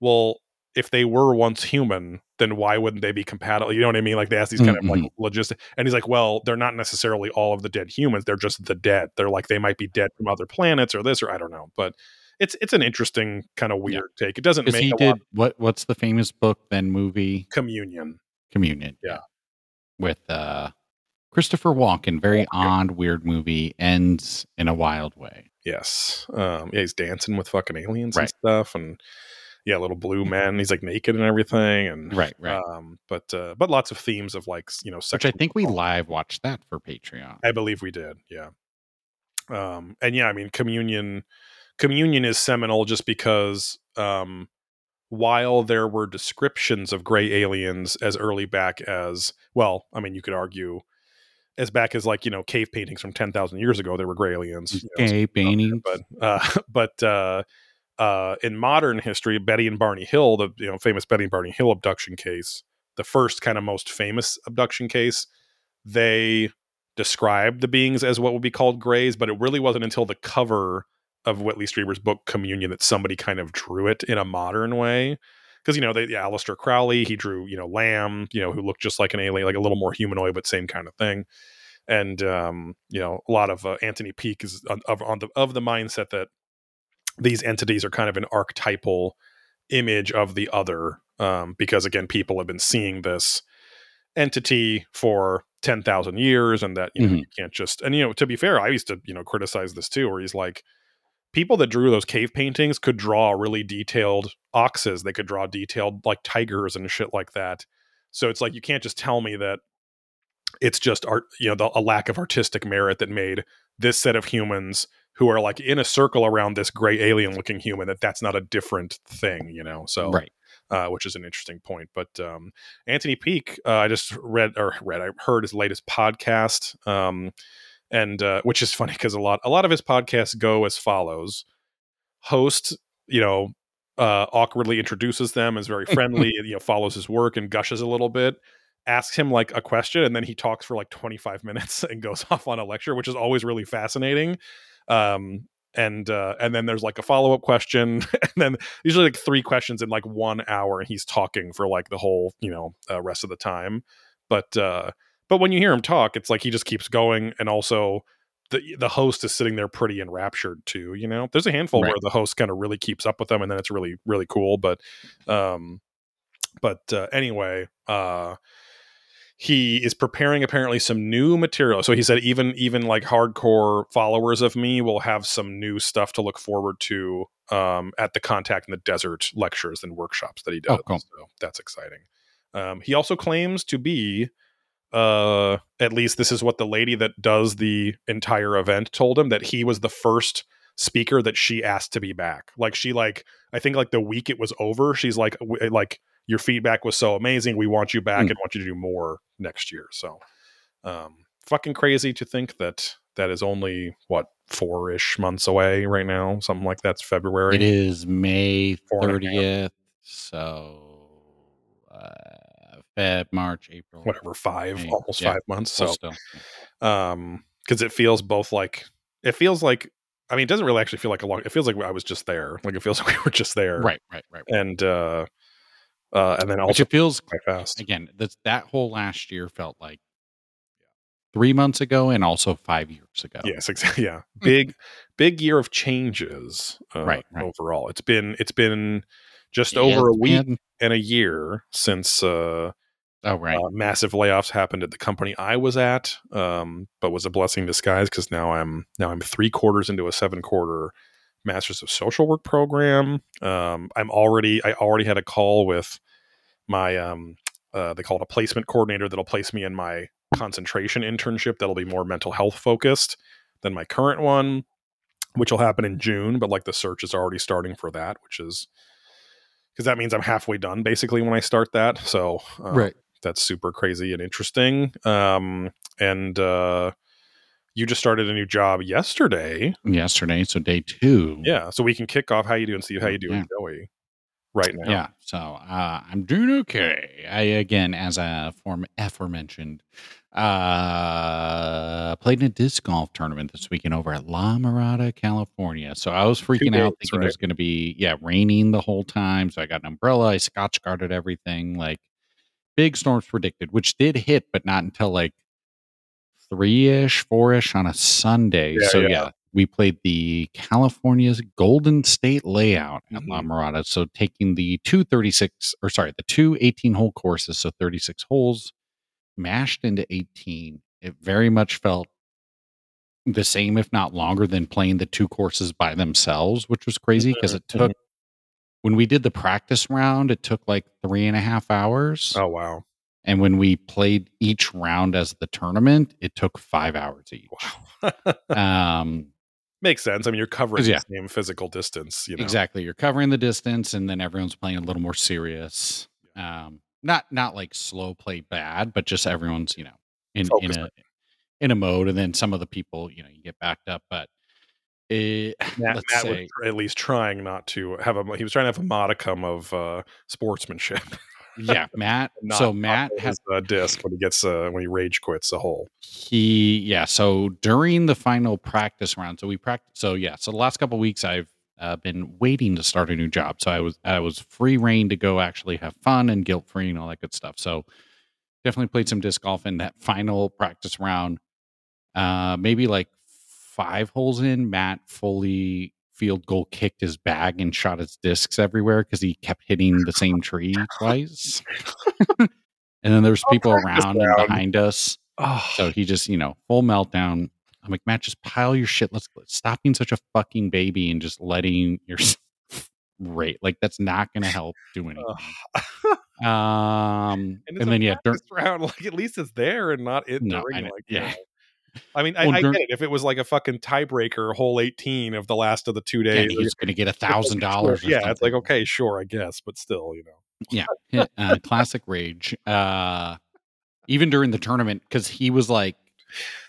Speaker 1: well if they were once human then why wouldn't they be compatible you know what i mean like they ask these kind of like logistic and he's like well they're not necessarily all of the dead humans they're just the dead they're like they might be dead from other planets or this or i don't know but it's it's an interesting kind of weird take it doesn't make
Speaker 3: he did
Speaker 1: lot
Speaker 3: what? What's the famous book then movie
Speaker 1: communion
Speaker 3: Communion?
Speaker 1: Yeah.
Speaker 3: with uh, Christopher Walken. Very odd, weird movie. Ends in a wild way.
Speaker 1: Yes. Um, yeah, he's dancing with fucking aliens and stuff, and yeah, little blue men. He's like naked and everything, and
Speaker 3: Right, right.
Speaker 1: Um, but uh, but lots of themes of like you know,
Speaker 3: Which I think we live watched that for Patreon.
Speaker 1: I believe we did. Yeah. Um, and yeah, I mean, communion, communion is seminal just because um, while there were descriptions of gray aliens as early back as well, I mean, you could argue as back as like you know cave paintings from ten thousand years ago, there were gray aliens. you know,
Speaker 3: Gay paintings.
Speaker 1: but uh, but uh, uh, in modern history, Betty and Barney Hill, the you know famous Betty and Barney Hill abduction case, the first kind of most famous abduction case, they described the beings as what would be called grays, but it really wasn't until the cover of Whitley Strieber's book Communion that somebody kind of drew it in a modern way. Because you know, they, yeah, Aleister Crowley, he drew you know Lam, you know, who looked just like an alien, like a little more humanoid, but same kind of thing and um, you know a lot of uh, Anthony Peake is on, of on the of the mindset that these entities are kind of an archetypal image of the other um, because again, people have been seeing this entity for ten thousand years, and that you know
Speaker 3: Mhm.
Speaker 1: you can't just. And you know, to be fair, I used to you know criticize this too, where he's like, people that drew those cave paintings could draw really detailed oxes. They could draw detailed like tigers and shit like that. So it's like you can't just tell me that it's just art, you know, the, a lack of artistic merit that made this set of humans who are like in a circle around this gray alien looking human that that's not a different thing, you know. So
Speaker 3: right.
Speaker 1: uh, which is an interesting point. But um, Anthony Peake, uh, I just read or read, I heard his latest podcast, um, and uh, which is funny because a lot a lot of his podcasts go as follows: host, you know, uh, awkwardly introduces them, is very friendly, you know, follows his work and gushes a little bit. Asks him like a question, and then he talks for like 25 minutes and goes off on a lecture, which is always really fascinating. Um, and uh, and then there's like a follow up question, and then usually like three questions in like one hour and he's talking for like the whole you know uh, rest of the time but uh but when you hear him talk it's like he just keeps going and also the the host is sitting there pretty enraptured too you know there's a handful
Speaker 3: Right.
Speaker 1: where the host kind of really keeps up with them and then it's really really cool but um but uh, anyway uh he is preparing apparently some new material. So he said even even like hardcore followers of me will have some new stuff to look forward to um, at the contact in the desert lectures and workshops that he does.
Speaker 3: Oh, cool.
Speaker 1: so that's exciting. Um, he also claims to be uh at least this is what the lady that does the entire event told him that he was the first speaker that she asked to be back. Like she like i think like the week it was over she's like w- like your feedback was so amazing we want you back
Speaker 3: Mm.
Speaker 1: and want you to do more next year so um fucking crazy to think that that is only what four-ish months away right now something like that's february
Speaker 3: It is May
Speaker 1: Four and a half.
Speaker 3: thirtieth. So uh, Feb, March, April.
Speaker 1: whatever five
Speaker 3: May.
Speaker 1: almost
Speaker 3: Yeah.
Speaker 1: five months
Speaker 3: So
Speaker 1: um because it feels both like it feels like i mean it doesn't really actually feel like a long it feels like i was just there like it feels like we were just there
Speaker 3: Right, right, right.
Speaker 1: and uh uh and then
Speaker 3: Which
Speaker 1: also
Speaker 3: it feels
Speaker 1: quite fast
Speaker 3: again. That's that whole last year felt like three months ago and also five years ago.
Speaker 1: yes exactly yeah big big year of changes uh,
Speaker 3: Right, right.
Speaker 1: overall it's been it's been just
Speaker 3: Yeah,
Speaker 1: over a week
Speaker 3: been-
Speaker 1: and a year since uh
Speaker 3: Oh right.
Speaker 1: Uh, massive layoffs happened at the company I was at, um, but was a blessing disguise because now I'm now I'm three quarters into a seven quarter Masters of Social Work program. Um, I'm already I already had a call with my um, uh, they call it a placement coordinator that'll place me in my concentration internship that'll be more mental health focused than my current one, which will happen in June. But like the search is already starting for that, which is because that means I'm halfway done basically when I start that. So um, that's super crazy and interesting. Um, and uh, you just started a new job yesterday.
Speaker 3: Yesterday, so day two.
Speaker 1: Yeah. So we can kick off how you doing, see how you doing,
Speaker 3: Yeah.
Speaker 1: Joey, right now.
Speaker 3: Yeah. So uh, I'm doing okay. I again, as a form aforementioned, uh, played in a disc golf tournament this weekend over at La Mirada, California. So I was freaking out,
Speaker 1: days,
Speaker 3: thinking
Speaker 1: right?
Speaker 3: it was going to be yeah raining the whole time. So I got an umbrella. I scotch guarded everything. Like big storms predicted, which did hit, but not until like three ish, four ish on a Sunday.
Speaker 1: Yeah,
Speaker 3: so
Speaker 1: yeah.
Speaker 3: yeah. we played the California's Golden State layout at La
Speaker 1: Mhm.
Speaker 3: Mirada. So taking the two 36 or sorry, the two 18 hole courses, so 36 holes mashed into 18. It very much felt the same, if not longer, than playing the two courses by themselves, which was crazy because it
Speaker 1: Mhm,
Speaker 3: took when we did the practice round, it took like three and a half hours.
Speaker 1: Oh wow.
Speaker 3: And when we played each round as the tournament, it took five hours each.
Speaker 1: Wow.
Speaker 3: Um,
Speaker 1: Makes sense. I mean, you're covering
Speaker 3: 'Cause,
Speaker 1: the same physical distance. You know.
Speaker 3: Exactly. You're covering the distance, and then everyone's playing a little more serious. Um, not not like slow play bad, but just everyone's you know in in
Speaker 1: Focused.
Speaker 3: a in a mode, and then some of the people you know you get backed up. But it,
Speaker 1: Matt,
Speaker 3: let's
Speaker 1: Matt
Speaker 3: say
Speaker 1: was at least trying not to have a. He was trying to have a modicum of uh, sportsmanship.
Speaker 3: Yeah, Matt. so Matt has
Speaker 1: uh, disc when he gets uh, when he rage quits a hole.
Speaker 3: he yeah so during the final practice round so we practice so yeah so the last couple weeks i've uh, been waiting to start a new job so i was i was free reign to go actually have fun and guilt free and all that good stuff so definitely played some disc golf in that final practice round uh maybe like five holes in matt fully field goal kicked his bag and shot his discs everywhere because he kept hitting the same tree twice. and then there's people around and behind us.
Speaker 1: Oh,
Speaker 3: So he just, you know, full meltdown. I'm like, Matt, just pile your shit. Let's stop being such a fucking baby and just letting your rate. Like that's not going to help do anything. Um,
Speaker 1: and,
Speaker 3: and then yeah, dur-
Speaker 1: round, like at least it's there and not in
Speaker 3: No,
Speaker 1: the ring. Like, you
Speaker 3: yeah.
Speaker 1: I mean, I,
Speaker 3: Well,
Speaker 1: I get it. If it was like a fucking tiebreaker, hole eighteen of the last of the two
Speaker 3: yeah,
Speaker 1: days,
Speaker 3: he's going to get a thousand dollars.
Speaker 1: Yeah, it's like okay, sure, I guess, but still, you know.
Speaker 3: yeah, yeah, uh, classic rage. Uh, even during the tournament, because he was like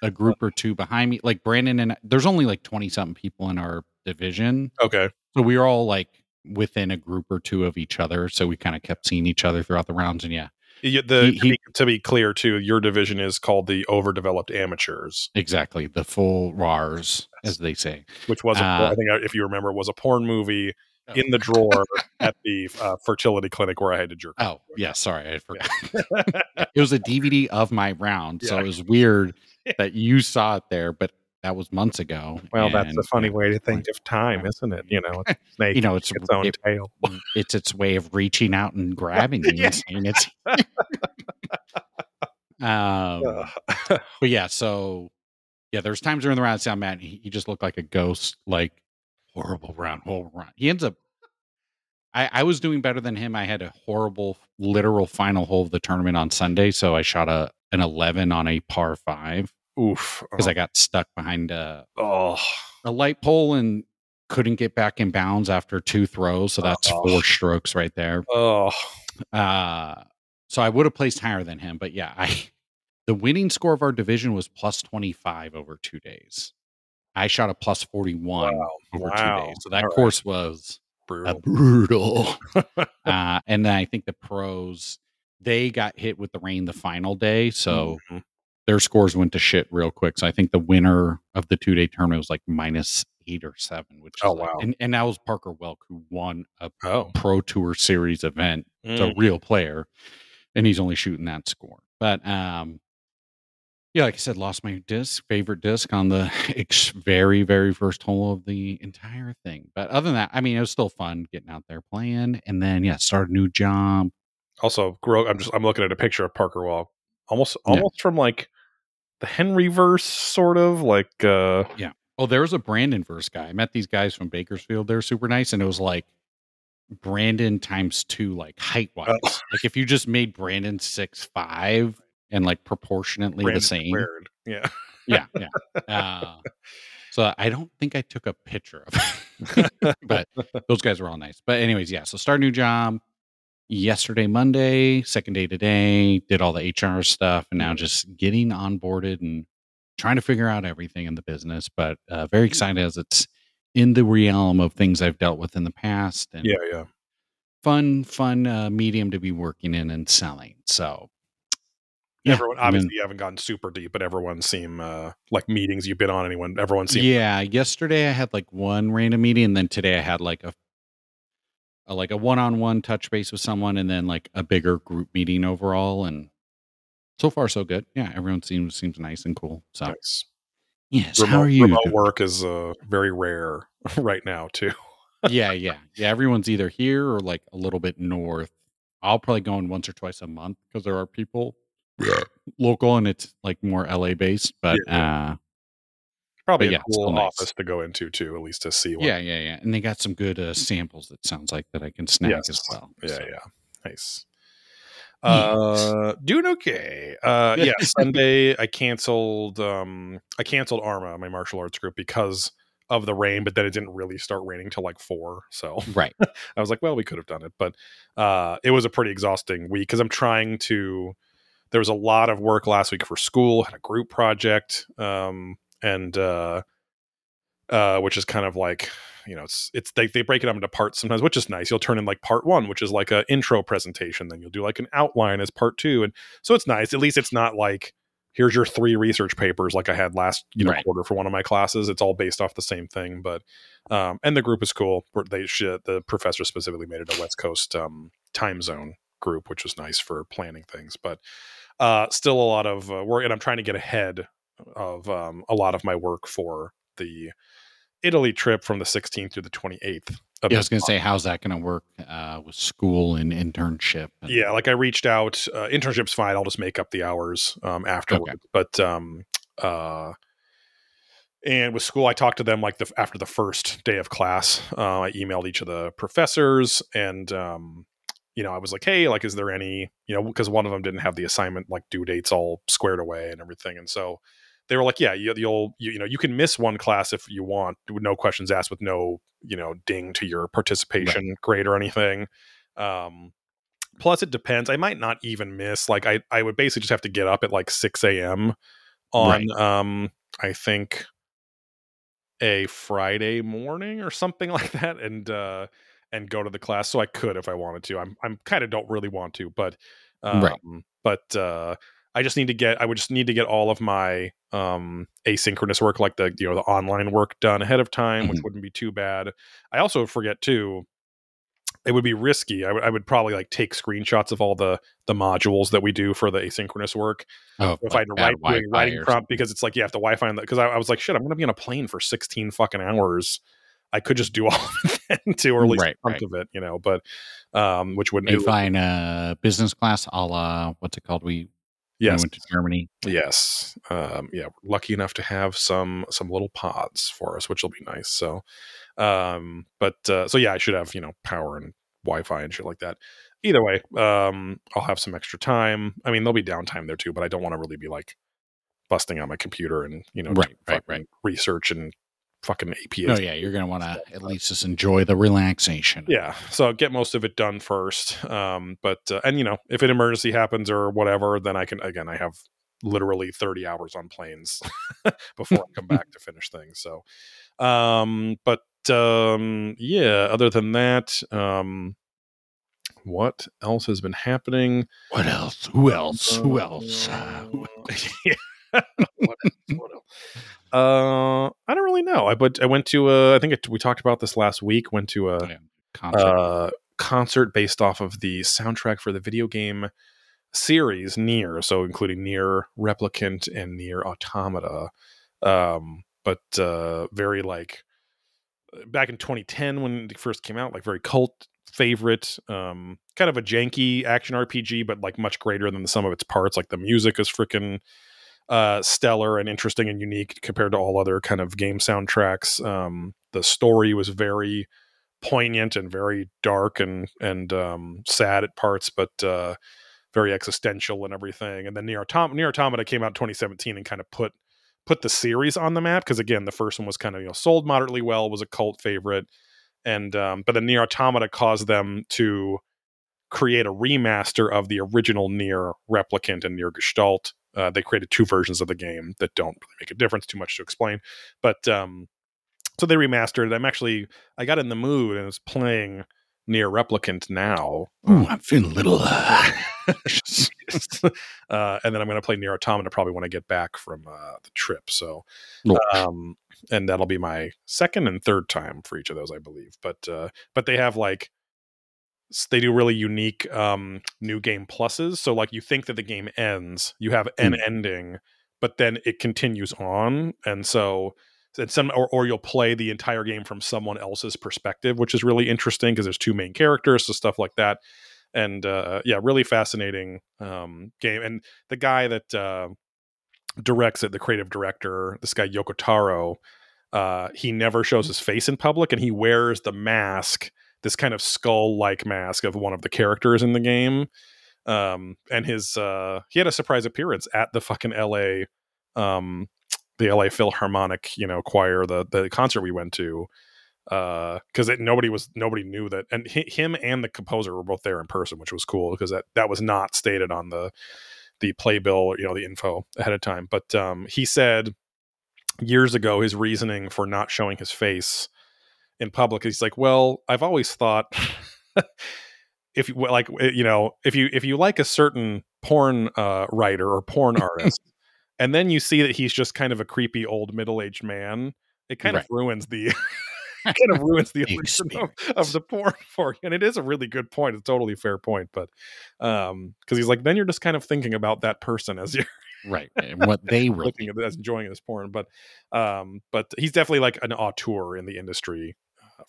Speaker 3: a group or two behind me. Like Brandon and there's only like twenty something people in our division,
Speaker 1: Okay,
Speaker 3: so we were all like within a group or two of each other. So we kind of kept seeing each other throughout the rounds. And yeah,
Speaker 1: the
Speaker 3: He-
Speaker 1: to, be, to be clear too, your division is called the overdeveloped amateurs,
Speaker 3: exactly the full RARs, as they say.
Speaker 1: which was a,
Speaker 3: Uh,
Speaker 1: I think uh, if you remember was a porn movie
Speaker 3: Oh.
Speaker 1: in the drawer at the uh, fertility clinic where I had to jerk.
Speaker 3: Oh yeah, sorry, I forgot. it was a DVD of my round, so
Speaker 1: Yeah.
Speaker 3: it was weird that you saw it there, but that was months ago.
Speaker 1: Well, that's a funny way to think of time, isn't it? You know, it's snake
Speaker 3: You know, it's
Speaker 1: its own
Speaker 3: it-
Speaker 1: tail.
Speaker 3: it's its way of reaching out and grabbing you
Speaker 1: Yeah.
Speaker 3: and it's. um, but yeah, so yeah, there's times during the round, sound Matt, he, he just looked like a ghost, like horrible round, horrible round. He ends up. I, I was doing better than him. I had a horrible, literal final hole of the tournament on Sunday, so I shot a an 11 on a par five
Speaker 1: Oof.
Speaker 3: because I got stuck behind a,
Speaker 1: oh,
Speaker 3: a light pole and couldn't get back in bounds after two throws. So that's
Speaker 1: Oh.
Speaker 3: four strokes right there.
Speaker 1: oh,
Speaker 3: Uh, so I would have placed higher than him, but yeah, I the winning score of our division was plus 25 over two days. I shot a plus 41
Speaker 1: Wow.
Speaker 3: over
Speaker 1: Wow.
Speaker 3: two days. So that
Speaker 1: All right.
Speaker 3: course was
Speaker 1: brutal.
Speaker 3: brutal. uh, and then I think the pros they got hit with the rain the final day, so
Speaker 1: Mhm.
Speaker 3: Their scores went to shit real quick. So I think the winner of the two day tournament was like minus eight or seven, which
Speaker 1: Oh,
Speaker 3: like-
Speaker 1: wow.
Speaker 3: and, and that was Parker Welk who won a
Speaker 1: oh,
Speaker 3: pro tour series event. It's a
Speaker 1: Mm.
Speaker 3: real player, and he's only shooting that score. But um, yeah, like I said, lost my disc, favorite disc on the very, very first hole of the entire thing. But other than that, I mean, it was still fun getting out there playing, and then yeah, start a new job.
Speaker 1: also grow. I'm just I'm looking at a picture of Parker Wall, almost
Speaker 3: Yeah.
Speaker 1: almost from like the Henry verse, sort of like. uh Yeah.
Speaker 3: Oh, there was a Brandon verse guy. I met these guys from Bakersfield. They're super nice, and it was like Brandon times two, like height wise.
Speaker 1: Oh.
Speaker 3: Like if you just made Brandon six five and like proportionately
Speaker 1: Brandon
Speaker 3: the same.
Speaker 1: squared. Yeah.
Speaker 3: Yeah, yeah. Uh, so I don't think I took a picture of it, but those guys were all nice. But anyways, yeah. So start a new job yesterday, Monday, second day today. Did all the HR stuff, and now just getting onboarded and trying to figure out everything in the business. But uh, very excited as it's in the realm of things I've dealt with in the past, and
Speaker 1: Yeah. Yeah.
Speaker 3: fun, fun uh, medium to be working in and selling. So. yeah,
Speaker 1: everyone
Speaker 3: I mean-
Speaker 1: obviously you haven't gone super deep, but everyone seem uh like meetings you've been on. Anyone, everyone seem.
Speaker 3: Yeah, yesterday I had like one random meeting, and then today I had like a, a like a one-on-one touch base with someone, and then like a bigger group meeting overall. And so far, so good. Yeah, everyone seems seems nice and cool. So
Speaker 1: nice.
Speaker 3: yes,
Speaker 1: Remote,
Speaker 3: how are you?
Speaker 1: remote
Speaker 3: doing?
Speaker 1: work is uh very rare right now too.
Speaker 3: yeah, yeah, yeah. Everyone's either here or like a little bit north. I'll probably go in once or twice a month because there are people local, and it's like more LA based. But
Speaker 1: Yeah,
Speaker 3: uh,
Speaker 1: Probably
Speaker 3: But
Speaker 1: a
Speaker 3: yeah,
Speaker 1: cool
Speaker 3: nice.
Speaker 1: office to go into too, at least to see. What,
Speaker 3: yeah, yeah, yeah. And they got some good uh, samples. It sounds like that I can snag
Speaker 1: Yes.
Speaker 3: as well.
Speaker 1: yeah,
Speaker 3: So-
Speaker 1: yeah. Nice. Uh, doing okay. Uh, yeah. Sunday, I canceled. Um, I canceled Arma, my martial arts group, because of the rain. But then it didn't really start raining till like four. So
Speaker 3: Right.
Speaker 1: I was like, well, we could have done it, but uh, it was a pretty exhausting week because I'm trying to. There was a lot of work last week for school, had a group project, um, and uh, uh, which is kind of like you know, it's it's they they break it up into parts sometimes, which is nice. You'll turn in like part one, which is like a intro presentation, then you'll do like an outline as part two, and so it's nice. At least it's not like here's your three research papers like I had last you know
Speaker 3: Right.
Speaker 1: quarter for one of my classes. It's all based off the same thing, but um, and the group is cool. They should, the professor specifically made it a West Coast um, time zone group, which was nice for planning things. But uh, still a lot of uh, work, and I'm trying to get ahead of um, a lot of my work for the Italy trip from the 16th to the 28th.
Speaker 3: Yeah, I was going to say, how's that going to work uh, with school and internship? And,
Speaker 1: yeah like i reached out uh, internship's fine i'll just make up the hours um afterward but um uh and with school i talked to them like the after the first day of class uh, i emailed each of the professors and um you know i was like hey like is there any you know because one of them didn't have the assignment like due dates all squared away and everything and so they were like yeah you, you'll you, you know you can miss one class if you want with no questions asked with no you know ding to your participation grade or anything. Um plus it depends i might not even miss like i i would basically just have to get up at like 6 a.m on um i think a friday morning or something like that and uh and go to the class so i could if i wanted to. I'm i'm kind of don't really want to but um
Speaker 3: Right.
Speaker 1: but uh i just need to get i would just need to get all of my um asynchronous work like the you know the online work done ahead of time which
Speaker 3: Mhm.
Speaker 1: wouldn't be too bad i also forget too it would be risky. I would I would probably like take screenshots of all the the modules that we do for the asynchronous work.
Speaker 3: Oh,
Speaker 1: If I had to write writing prompt because it's like you have to Wi-Fi on that because I, I was like shit I'm gonna be on a plane for 16 fucking hours. I could just do all of it too, or at least
Speaker 3: Right,
Speaker 1: a
Speaker 3: right.
Speaker 1: of it, you know. But um, which wouldn't
Speaker 3: You find uh, business class a la, what's it called? We, we
Speaker 1: yes
Speaker 3: went to Germany.
Speaker 1: yes um, yeah lucky enough to have some some little pods for us, which will be nice. So um, but uh, so yeah I should have you know power and Wi-Fi and shit like that. Either way, um, I'll have some extra time. I mean, there'll be downtime there too, but I don't want to really be like busting on my computer and you know
Speaker 3: Right,
Speaker 1: doing
Speaker 3: right,
Speaker 1: fucking research and fucking APAs.
Speaker 3: No, yeah, you're going to want to at least just enjoy the relaxation.
Speaker 1: yeah so get most of it done first um but uh, and you know if an emergency happens or whatever then i can again i have literally 30 hours on planes before i come back to finish things so um but um yeah other than that um what else has been happening
Speaker 3: What else? Who else? Who else? Uh,
Speaker 1: yeah. What else? What else? Uh, I don't really know. I but I went to uh, I think it, we talked about this last week. Went to a
Speaker 3: Yeah, concert.
Speaker 1: uh, concert based off of the soundtrack for the video game series NieR, so including NieR Replicant and NieR Automata. Um, but uh, very like back in 2010 when it first came out, like very cult favorite. Um, kind of a janky action RPG, but like much greater than the sum of its parts. Like the music is freaking uh, stellar and interesting and unique compared to all other kind of game soundtracks. Um, the story was very poignant and very dark and and um, sad at parts, but uh, very existential and everything. And then NieR, Autom- NieR Automata came out in 2017 and kind of put put the series on the map because again, the first one was kind of you know sold moderately well, was a cult favorite, and um, but the NieR Automata caused them to create a remaster of the original NieR Replicant and NieR Gestalt. Uh, they created two versions of the game that don't really make a difference. Too much to explain, but um, so they remastered it. I'm actually I got in the mood and was playing NieR Replicant now.
Speaker 3: Ooh, I'm feeling a little. Uh,
Speaker 1: uh, and then I'm going to play NieR Automata probably when I get back from uh, the trip. So, um, and that'll be my second and third time for each of those, I believe. But uh, but they have like they do really unique um, new game pluses. So like you think that the game ends, you have an ending, but then it continues on, and so. And some, or, or you'll play the entire game from someone else's perspective, which is really interesting because there's two main characters, so stuff like that and uh, yeah, really fascinating um, game. And the guy that uh, directs it, the creative director, this guy Yoko Taro, uh, he never shows his face in public, and he wears the mask, this kind of skull-like mask of one of the characters in the game. Um, and his uh, he had a surprise appearance at the fucking L.A. Um, the LA Philharmonic, you know, choir, the the concert we went to, because nobody was nobody knew that, and hi, him and the composer were both there in person, which was cool because that that was not stated on the the playbill, you know, the info ahead of time. But um, he said years ago his reasoning for not showing his face in public he's like, well, I've always thought. if you like you know if you if you like a certain porn uh, writer or porn artist and then you see that he's just kind of a creepy old middle-aged man it kind
Speaker 3: Right.
Speaker 1: of ruins the kind of ruins the illusion of, of the porn for you and it is a really good point it's a totally fair point but um because he's like then you're just kind of thinking about that person as you're
Speaker 3: right. And what they were
Speaker 1: looking at this, enjoying this porn. But um, but he's definitely like an auteur in the industry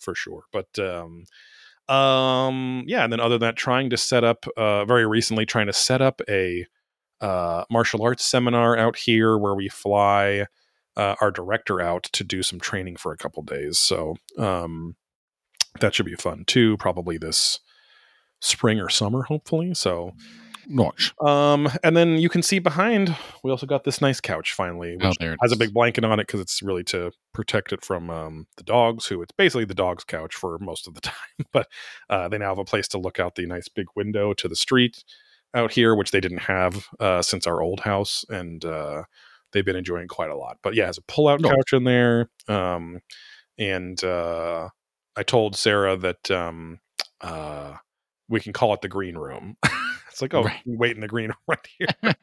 Speaker 1: for sure. But um, um, yeah, and then other than that, trying to set up uh, very recently, trying to set up a uh, martial arts seminar out here where we fly uh, our director out to do some training for a couple days. So um, that should be fun too. Probably this spring or summer, hopefully. So
Speaker 3: Nice.
Speaker 1: um, and then you can see behind, we also got this nice couch finally, which
Speaker 3: Oh, there it
Speaker 1: has a big blanket on it because it's really to protect it from um, the dogs, who it's basically the dog's couch for most of the time. But uh, they now have a place to look out the nice big window to the street out here, which they didn't have uh, since our old house. And uh, they've been enjoying quite a lot. But yeah, it has a pull out
Speaker 3: Nice.
Speaker 1: couch in there. Um, and uh, I told Sarah that um, uh, we can call it the green room. it's like, oh,
Speaker 3: Right.
Speaker 1: wait in the green right here,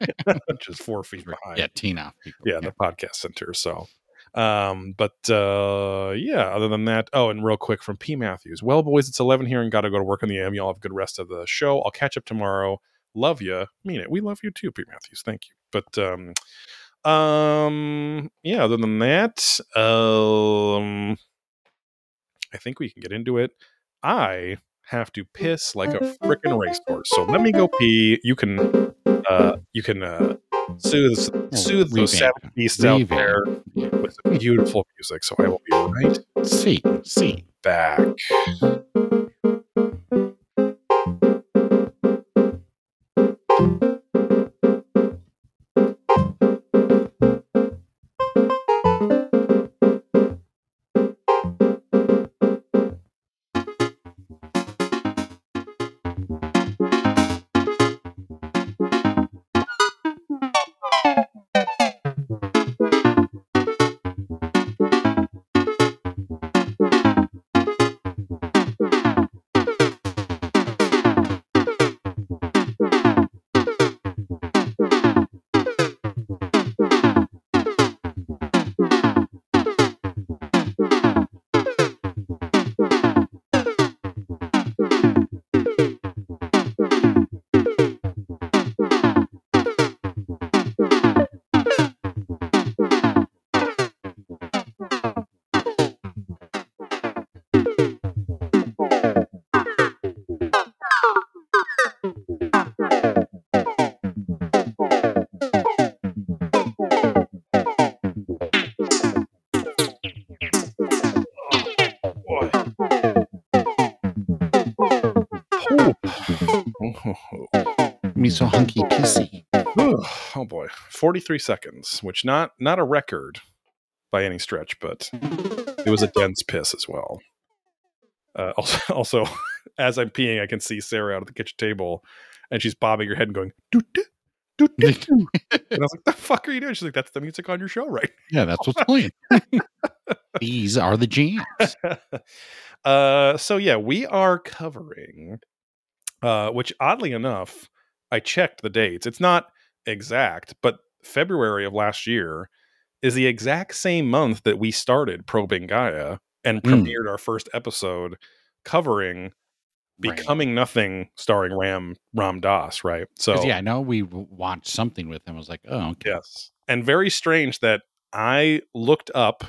Speaker 1: which is four feet behind.
Speaker 3: Yeah, Tina. people.
Speaker 1: Yeah, the podcast center. So, um, but uh, yeah, other than that, oh, and real quick from P. Matthews. Well, boys, it's 11 here and got to go to work on the AM. Y'all have a good rest of the show. I'll catch up tomorrow. Love you. Mean it. We love you too, P. Matthews. Thank you. But, um, um, yeah, other than that, um, I think we can get into it. I have to piss like a freaking racehorse. So let me go pee. You can, uh, you can, uh, soothe, soothe those savage beasts out there
Speaker 3: Yeah.
Speaker 1: with beautiful music. So I will be right
Speaker 3: See, see.
Speaker 1: back.
Speaker 3: So hunky pissy.
Speaker 1: oh boy 43 seconds which not not a record by any stretch but it was a dense piss as well uh, also, also as i'm peeing i can see sarah out at the kitchen table and she's bobbing her head and going doot doot doot doot doot. and i was like the fuck are you doing she's like that's the music on your show right
Speaker 3: Yeah, that's what's playing. These are the jams.
Speaker 1: uh so yeah we are covering uh which oddly enough i checked the dates it's not exact but february of last year is the exact same month that we started probing gaia and
Speaker 3: Mm.
Speaker 1: premiered our first episode covering
Speaker 3: Right.
Speaker 1: becoming nothing starring ram ram dass right So
Speaker 3: yeah, I know we watched something with him. I was like, oh, okay.
Speaker 1: Yes. And very strange that I looked up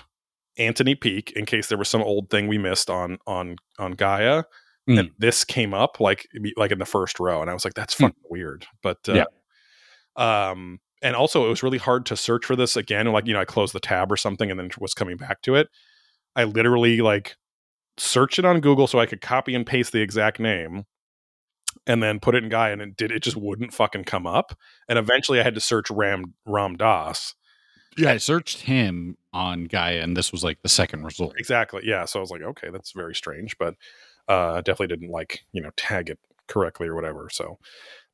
Speaker 1: Anthony Peake in case there was some old thing we missed on on on Gaia.
Speaker 3: Mm.
Speaker 1: And this came up like like in the first row. And I was like, that's
Speaker 3: Hmm.
Speaker 1: fucking weird. But uh, um and also it was really hard to search for this again. Like, you know, I closed the tab or something and then was coming back to it. I literally like searched it on Google so I could copy and paste the exact name and then put it in Gaia, and it did it just wouldn't fucking come up. And eventually I had to search Ram Ram Dass.
Speaker 3: Yeah, I searched him on Gaia, and this was like the second result.
Speaker 1: Exactly. Yeah. So I was like, okay, that's very strange, but uh definitely didn't like, you know, tag it correctly or whatever. So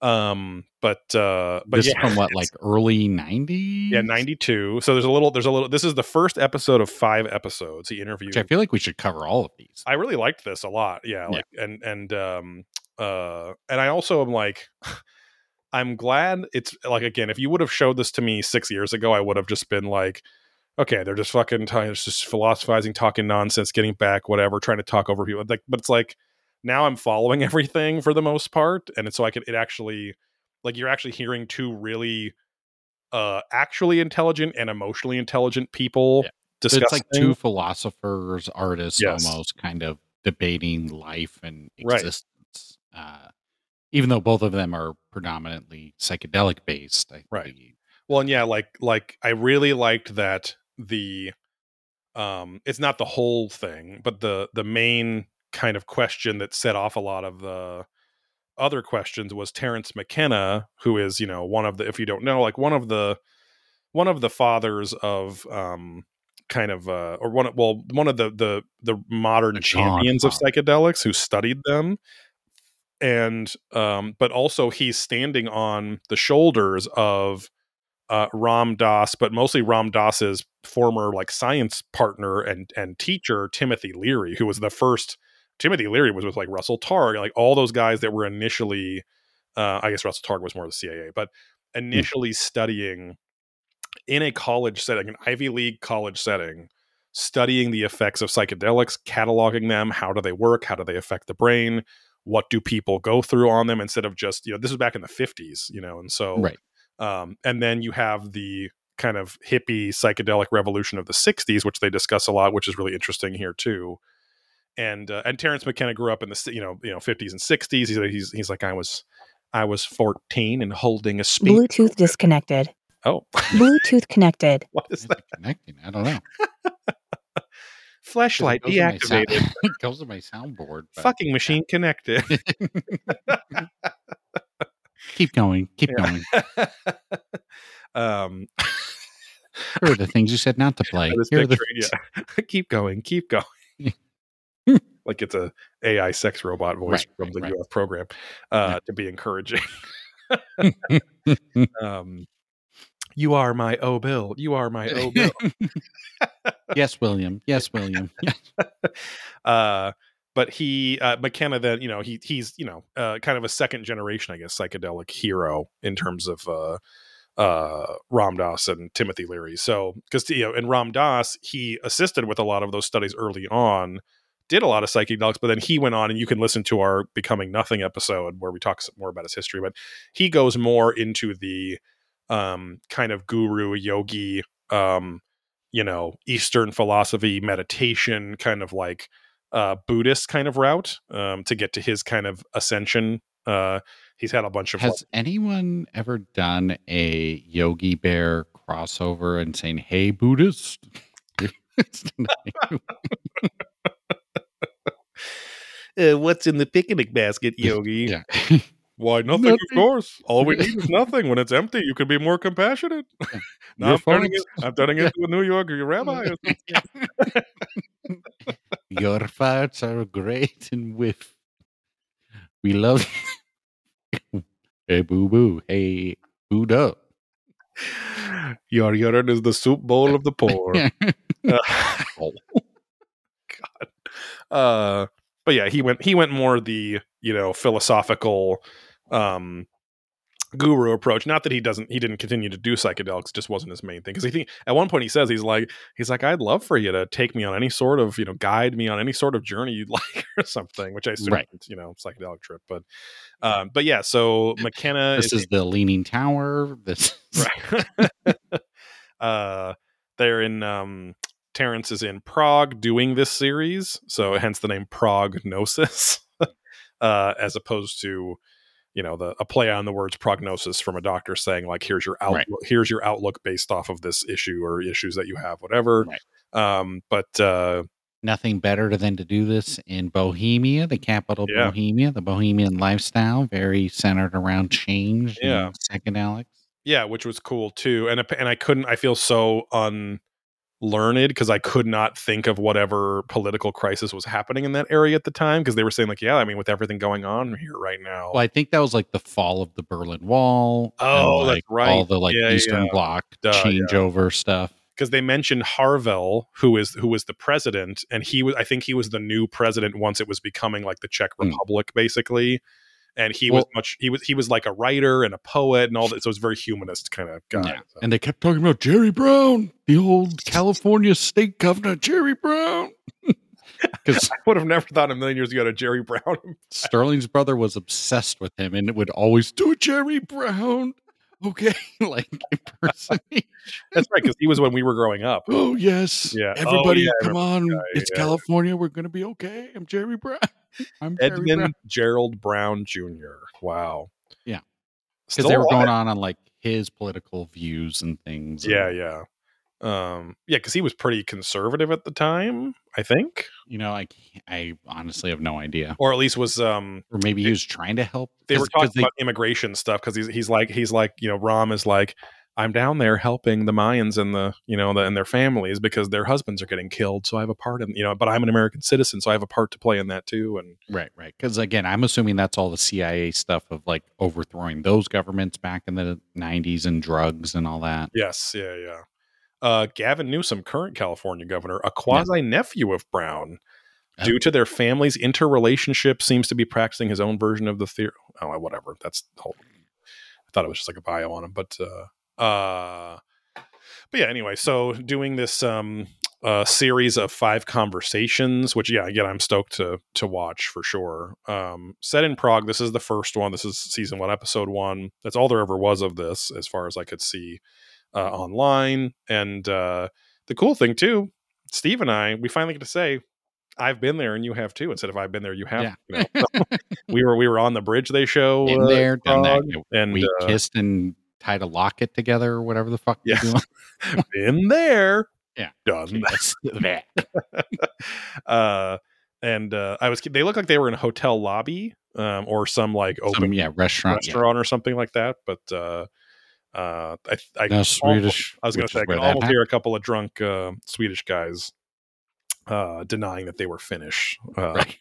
Speaker 1: um but uh but
Speaker 3: this
Speaker 1: yeah,
Speaker 3: from what, like early 90s?
Speaker 1: yeah, 92. So there's a little there's a little this is the first episode of 5 episodes. He interviewed
Speaker 3: Which I feel like we should cover all of these.
Speaker 1: I really liked this a lot. Yeah,
Speaker 3: Yeah.
Speaker 1: like and and um uh and I also am like I'm glad it's like again, if you would have showed this to me 6 years ago, I would have just been like okay, they're just fucking t- it's just philosophizing, talking nonsense, getting back, whatever, trying to talk over people. Like but it's like now I'm following everything for the most part and it's so I could it actually like you're actually hearing two really uh actually intelligent and emotionally intelligent people
Speaker 3: Yeah. It's like two philosophers, artists,
Speaker 1: Yes.
Speaker 3: almost kind of debating life and
Speaker 1: Right.
Speaker 3: existence. Uh, even though both of them are predominantly psychedelic based, I
Speaker 1: Right.
Speaker 3: believe.
Speaker 1: Well, and yeah, like like I really liked that the um it's not the whole thing, but the the main kind of question that set off a lot of the other questions was Terence McKenna, who is, you know, one of the if you don't know, like one of the one of the fathers of um kind of uh or one of well one of the the the modern
Speaker 3: The
Speaker 1: champions of psychedelics who studied them. And um but also he's standing on the shoulders of uh Ram Dass but mostly Ram Dass's former like science partner and and teacher Timothy Leary who was the first Timothy Leary was with like Russell Targ like all those guys that were initially uh I guess Russell Targ was more of the CIA but initially studying in a college setting, an Ivy League college setting, studying the effects of psychedelics, cataloging them, how do they work, how do they affect the brain, what do people go through on them instead of just, you know, this was back in the 50s, you know, and so
Speaker 3: Right.
Speaker 1: um and then you have the kind of hippie psychedelic revolution of the 60s which they discuss a lot, which is really interesting here too. And uh, and Terence McKenna grew up in the you know, you know 50s and 60s. He's he's he's like I was I was 14 and holding a speaker.
Speaker 4: Bluetooth disconnected.
Speaker 1: Oh,
Speaker 4: Bluetooth connected.
Speaker 1: what is
Speaker 3: Is
Speaker 1: that?
Speaker 3: connecting? I don't know.
Speaker 1: Flashlight
Speaker 3: It goes sound-
Speaker 1: deactivated.
Speaker 3: it goes to my soundboard. but-
Speaker 1: Fucking machine connected.
Speaker 3: keep going. Keep
Speaker 1: Yeah.
Speaker 3: going.
Speaker 1: um,
Speaker 3: Here are the things you said not to play. Here are the
Speaker 1: yeah. keep going, keep going. like it's a AI sex robot voice
Speaker 3: Right,
Speaker 1: from the
Speaker 3: right, right.
Speaker 1: UF program uh, to be encouraging. um, you are my O Bill. You are my O Bill.
Speaker 3: yes, William. Yes, William. Yes.
Speaker 1: uh, but he uh, McKenna then you know he he's you know uh, kind of a second generation I guess psychedelic hero in terms of uh, uh, Ram Dass and Timothy Leary. So because you know in Ram Dass he assisted with a lot of those studies early on, did a lot of psychedelics, but then he went on and you can listen to our Becoming Nothing episode where we talk more about his history. But he goes more into the um, kind of guru yogi, um, you know, Eastern philosophy, meditation, kind of like uh, Buddhist kind of route um, to get to his kind of ascension. Uh, he's had a bunch of
Speaker 3: Has anyone ever done a Yogi Bear crossover and saying, "Hey, Buddhist"?
Speaker 1: uh, what's in the picnic basket, Yogi?
Speaker 3: yeah.
Speaker 1: Why nothing,
Speaker 3: Nothing.
Speaker 1: Of course, all we need is nothing. When it's empty, you could be more compassionate. now
Speaker 3: Your
Speaker 1: I'm turning, it, I'm turning into a New York rabbi.
Speaker 3: Your farts are great and whiff. We love. Hey, boo boo. Hey, Buddha.
Speaker 1: Your urine is the soup bowl of the poor. Uh,
Speaker 3: Oh.
Speaker 1: God. Uh, but yeah, he went he went more the you know philosophical um guru approach. Not that he doesn't he didn't continue to do psychedelics, just wasn't his main thing. Because I think at one point he says he's like he's like I'd love for you to take me on any sort of you know guide me on any sort of journey you'd like or something, which I assume
Speaker 3: Right.
Speaker 1: you know psychedelic trip. But um, but yeah, so McKenna
Speaker 3: This is the Leaning Tower. This
Speaker 1: right. uh, they're in um, Terence is in Prague doing this series, so hence the name Prague Gnosis, uh, as opposed to you know the a play on the words prognosis from a doctor saying like here's your outlook
Speaker 3: Right.
Speaker 1: here's your outlook based off of this issue or issues that you have whatever
Speaker 3: Right.
Speaker 1: um but uh
Speaker 3: nothing better than to do this in Bohemia, the capital
Speaker 1: Yeah.
Speaker 3: Bohemia, the Bohemian lifestyle, very centered around change
Speaker 1: Yeah.
Speaker 3: second alex
Speaker 1: yeah which was cool too and and i couldn't i feel so unlearned because i could not think of whatever political crisis was happening in that area at the time because they were saying like yeah i mean with everything going on here right now
Speaker 3: Well, I think that was like the fall of the Berlin Wall. and,
Speaker 1: Oh, that's right.
Speaker 3: All the like
Speaker 1: Yeah,
Speaker 3: Eastern
Speaker 1: yeah.
Speaker 3: Bloc
Speaker 1: Duh, yeah.
Speaker 3: changeover stuff.
Speaker 1: because they mentioned Havel, who is who was the president, and he was I think he was the new president once it was becoming like the Czech
Speaker 3: Hmm.
Speaker 1: Republic, basically. And he was much he was he was like a writer and a poet and all that. So it was very humanist kind of guy.
Speaker 3: Yeah.
Speaker 1: So-
Speaker 3: And they kept talking about Jerry Brown, the old California state governor, Jerry Brown. Because
Speaker 1: I would have never thought a million years ago that Jerry Brown.
Speaker 3: Sterling's brother was obsessed with him and it would always do Jerry Brown. okay, like impersonation.
Speaker 1: That's right, because he was when we were growing up.
Speaker 3: Oh yes,
Speaker 1: Yeah. Oh,
Speaker 3: Everybody,
Speaker 1: yeah,
Speaker 3: come on!
Speaker 1: guy,
Speaker 3: It's
Speaker 1: yeah.
Speaker 3: California. We're gonna be okay. I'm Jerry Brown. I'm Jerry Brown.
Speaker 1: Edmund Gerald Brown Jr. Wow.
Speaker 3: Yeah. Because they were going on on like his political views and things. and,
Speaker 1: Yeah, yeah. Um, yeah, because he was pretty conservative at the time, I think,
Speaker 3: you know, I I honestly have no idea,
Speaker 1: or at least was um
Speaker 3: or maybe he was trying to help.
Speaker 1: They were talking
Speaker 3: they-
Speaker 1: about immigration stuff because he's he's like he's like you know Ram is like I'm down there helping the Mayans and the you know the, and their families because their husbands are getting killed, so I have a part in you know, but I'm an American citizen, so I have a part to play in that too. And
Speaker 3: Right, right. Because again, I'm assuming that's all the CIA stuff of like overthrowing those governments back in the 90s and drugs and all that.
Speaker 1: yes, yeah, yeah. Uh, Gavin Newsom, current California governor, a quasi nephew of Brown,
Speaker 3: Oh.
Speaker 1: due to their family's interrelationship, seems to be practicing his own version of the theory. Oh, whatever. That's the whole. I thought it was just like a bio on him, but uh, uh, but yeah. Anyway, so doing this um uh series of five conversations, which yeah, again, I'm stoked to to watch for sure. Um, set in Prague. This is the first one. This is season one, episode one. That's all there ever was of this, as far as I could see uh, online. And uh, the cool thing too, Steve and I, we finally get to say, "I've been there and you have too." Instead of "I've been there, you have."
Speaker 3: Yeah.
Speaker 1: You know? we were we were on the bridge they show
Speaker 3: In
Speaker 1: uh,
Speaker 3: there, that.
Speaker 1: And
Speaker 3: we
Speaker 1: uh,
Speaker 3: kissed and tied a locket together or whatever the fuck
Speaker 1: Yes.
Speaker 3: we're doing.
Speaker 1: been there.
Speaker 3: Yeah.
Speaker 1: done.
Speaker 3: That.
Speaker 1: uh, and uh, I was they look like they were in a hotel lobby um, or some like open
Speaker 3: Some, yeah, restaurant. yeah.
Speaker 1: or something like that. But uh, uh, I, I,
Speaker 3: No,
Speaker 1: almost-
Speaker 3: Swedish.
Speaker 1: I was going to say I could almost hear a couple of drunk uh, Swedish guys uh, denying that they were Finnish. Uh,
Speaker 3: Right.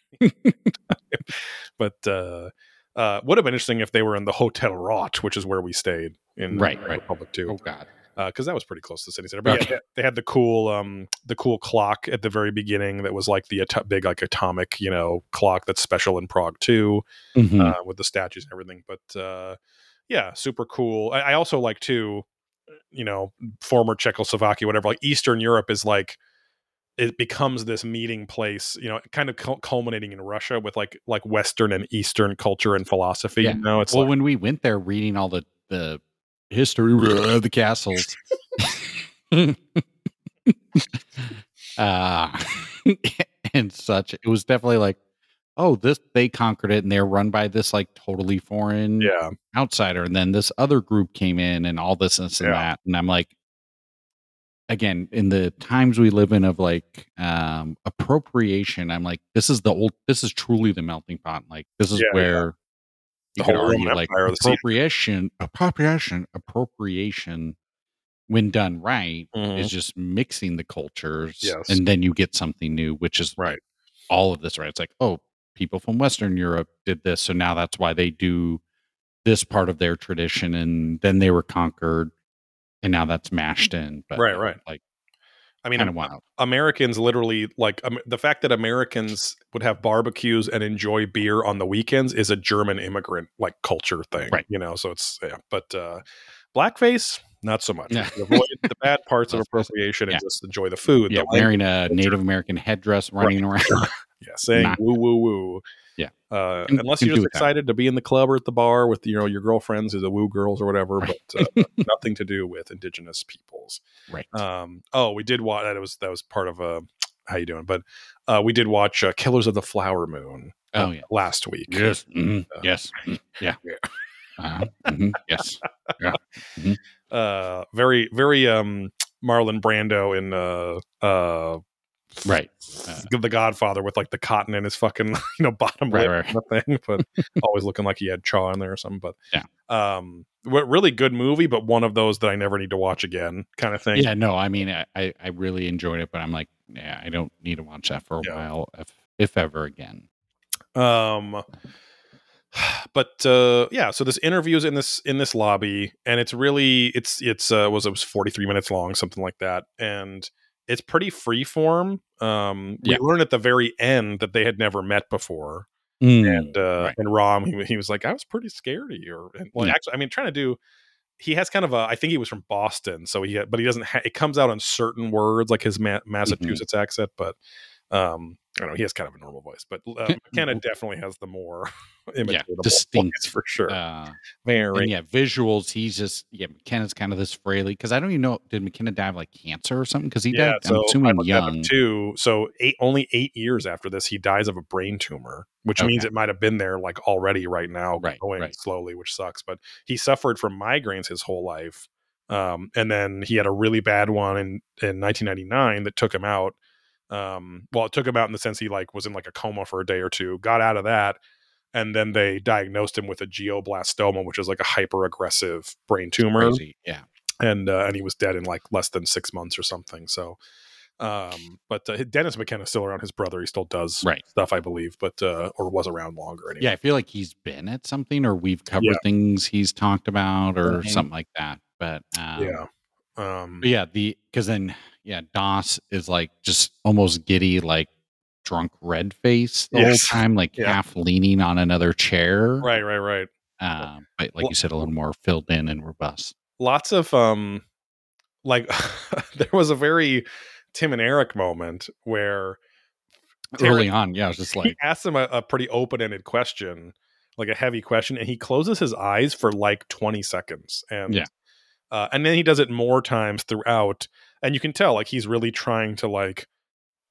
Speaker 1: but uh, uh, would have been interesting if they were in the Hotel Rot, which is where we stayed in
Speaker 3: Right, right.
Speaker 1: Republic too.
Speaker 3: Oh God.
Speaker 1: because that was pretty close to the city center. But
Speaker 3: Okay.
Speaker 1: yeah, they had the cool, um, the cool clock at the very beginning that was like the ato- big, like atomic, you know, clock that's special in Prague too,
Speaker 3: Mhm.
Speaker 1: uh, with the statues and everything. But uh, yeah, super cool. I, I also like too, you know, former Czechoslovakia, whatever. Like Eastern Europe is like it becomes this meeting place, you know, kind of cul- culminating in Russia with like like Western and Eastern culture and philosophy.
Speaker 3: Yeah.
Speaker 1: You know, it's
Speaker 3: well,
Speaker 1: like,
Speaker 3: when we went there, reading all the the history of the castles, uh, and such, it was definitely like, oh, this they conquered it, and they're run by this like totally foreign
Speaker 1: yeah,
Speaker 3: outsider, and then this other group came in, and all this this and
Speaker 1: Yeah.
Speaker 3: that, and I'm like. Again, in the times we live in of like um appropriation, I'm like, this is the old, this is truly the melting pot. Like, this is
Speaker 1: Yeah, yeah.
Speaker 3: where
Speaker 1: The
Speaker 3: you could argue like appropriation, appropriation, appropriation, when done right,
Speaker 1: Mhm.
Speaker 3: is just mixing the cultures,
Speaker 1: Yes.
Speaker 3: and then you get something new, which is
Speaker 1: Right.
Speaker 3: all of this. Right? It's like, oh, people from Western Europe did this, so now that's why they do this part of their tradition, and then they were conquered, and now that's mashed in. But
Speaker 1: Right, right.
Speaker 3: like
Speaker 1: I mean,
Speaker 3: wild.
Speaker 1: Americans literally like um, the fact that Americans would have barbecues and enjoy beer on the weekends is a German immigrant like culture thing,
Speaker 3: Right.
Speaker 1: You know, so it's yeah, but uh, blackface not so much. Avoid the bad parts of
Speaker 3: That's what I said.
Speaker 1: appropriation
Speaker 3: Yeah.
Speaker 1: and just enjoy the food.
Speaker 3: Yeah,
Speaker 1: the language,
Speaker 3: wearing a Native American headdress, running around.
Speaker 1: yeah, saying
Speaker 3: Not-
Speaker 1: woo woo woo.
Speaker 3: Yeah.
Speaker 1: uh,
Speaker 3: Can-
Speaker 1: unless
Speaker 3: can
Speaker 1: you're just
Speaker 3: it that
Speaker 1: excited to be in the club or at the bar with you know your girlfriends who's the woo girls or whatever,
Speaker 3: Right.
Speaker 1: but uh, nothing to do with indigenous peoples.
Speaker 3: right.
Speaker 1: Um, oh, we did watch that. Was that was part of uh, how you doing? But uh, we did watch uh, Killers of the Flower Moon. uh,
Speaker 3: Oh, yeah.
Speaker 1: last week.
Speaker 3: Yes. mhm,
Speaker 1: Uh,
Speaker 3: yes. mm, Yeah.
Speaker 1: Yeah.
Speaker 3: Uh-huh, mhm, yes.
Speaker 1: Uh, very very um Marlon Brando in uh uh
Speaker 3: Right.
Speaker 1: The Godfather with like the cotton in his fucking you know bottom
Speaker 3: Right,
Speaker 1: lip
Speaker 3: right.
Speaker 1: kind of thing, but always looking like he had chaw in there or something. But
Speaker 3: Yeah.
Speaker 1: um, what really good movie, but one of those that I never need to watch again, kind of thing.
Speaker 3: yeah. No, I mean, I, I I really enjoyed it, but I'm like, yeah, I don't need to watch that for a
Speaker 1: Yeah.
Speaker 3: while, if if ever again.
Speaker 1: um but uh yeah so this interview is in this in this lobby and it's really it's it's uh was it was 43 minutes long something like that and it's pretty free form um we
Speaker 3: Yeah.
Speaker 1: learned at the very end that they had never met before
Speaker 3: Mm,
Speaker 1: and uh
Speaker 3: right.
Speaker 1: and ram he, he was like i was pretty scared of you and well
Speaker 3: Yeah.
Speaker 1: actually i mean trying to do he has kind of a i think he was from boston so he but he doesn't ha- it comes out on certain words like his Ma- massachusetts accent but um I don't know. He has kind of a normal voice, but uh, McKenna definitely has the more voice
Speaker 3: distinct,
Speaker 1: for sure.
Speaker 3: Uh,
Speaker 1: Very.
Speaker 3: and yeah, visuals. He's just yeah. McKenna's kind of this frailly because I don't even know. Did McKenna die of like cancer or something? Because he
Speaker 1: yeah,
Speaker 3: died. I'm
Speaker 1: so I
Speaker 3: assuming
Speaker 1: looked that up
Speaker 3: young.
Speaker 1: too. So eight, only eight years after this, he dies of a brain tumor, which means it might have been there like already right now,
Speaker 3: Right,
Speaker 1: going
Speaker 3: right.
Speaker 1: slowly, which sucks. But he suffered from migraines his whole life, um, and then he had a really bad one in in 1999 that took him out. Um, well, it took him out in the sense he like was in like a coma for a day or two, got out of that, and then they diagnosed him with a glioblastoma, which is like a hyper aggressive brain tumor.
Speaker 3: Yeah.
Speaker 1: and uh, and he was dead in like less than six months or something. So, um, but uh, Dennis McKenna's still around. His brother, he still does
Speaker 3: Right.
Speaker 1: stuff, I believe, but uh, or was around longer. Anyway.
Speaker 3: Yeah, I feel like he's been at something, or we've covered
Speaker 1: Yeah.
Speaker 3: things he's talked about, or
Speaker 1: Mhm.
Speaker 3: something like that. But um,
Speaker 1: yeah, um,
Speaker 3: but yeah, the because then yeah, Dass is like just almost giddy, like drunk red face the
Speaker 1: Yes.
Speaker 3: whole time, like
Speaker 1: Yeah.
Speaker 3: half leaning on another chair.
Speaker 1: right, right, right.
Speaker 3: Uh, but like
Speaker 1: Well-
Speaker 3: you said, a little more filled in and robust.
Speaker 1: Lots of um, like there was a very Tim and Eric moment where
Speaker 3: Early on, yeah, I was just
Speaker 1: he
Speaker 3: like,
Speaker 1: asks him a, a pretty open ended question, like a heavy question, and he closes his eyes for like 20 seconds. And
Speaker 3: Yeah.
Speaker 1: Uh, and then he does it more times throughout. And you can tell like he's really trying to like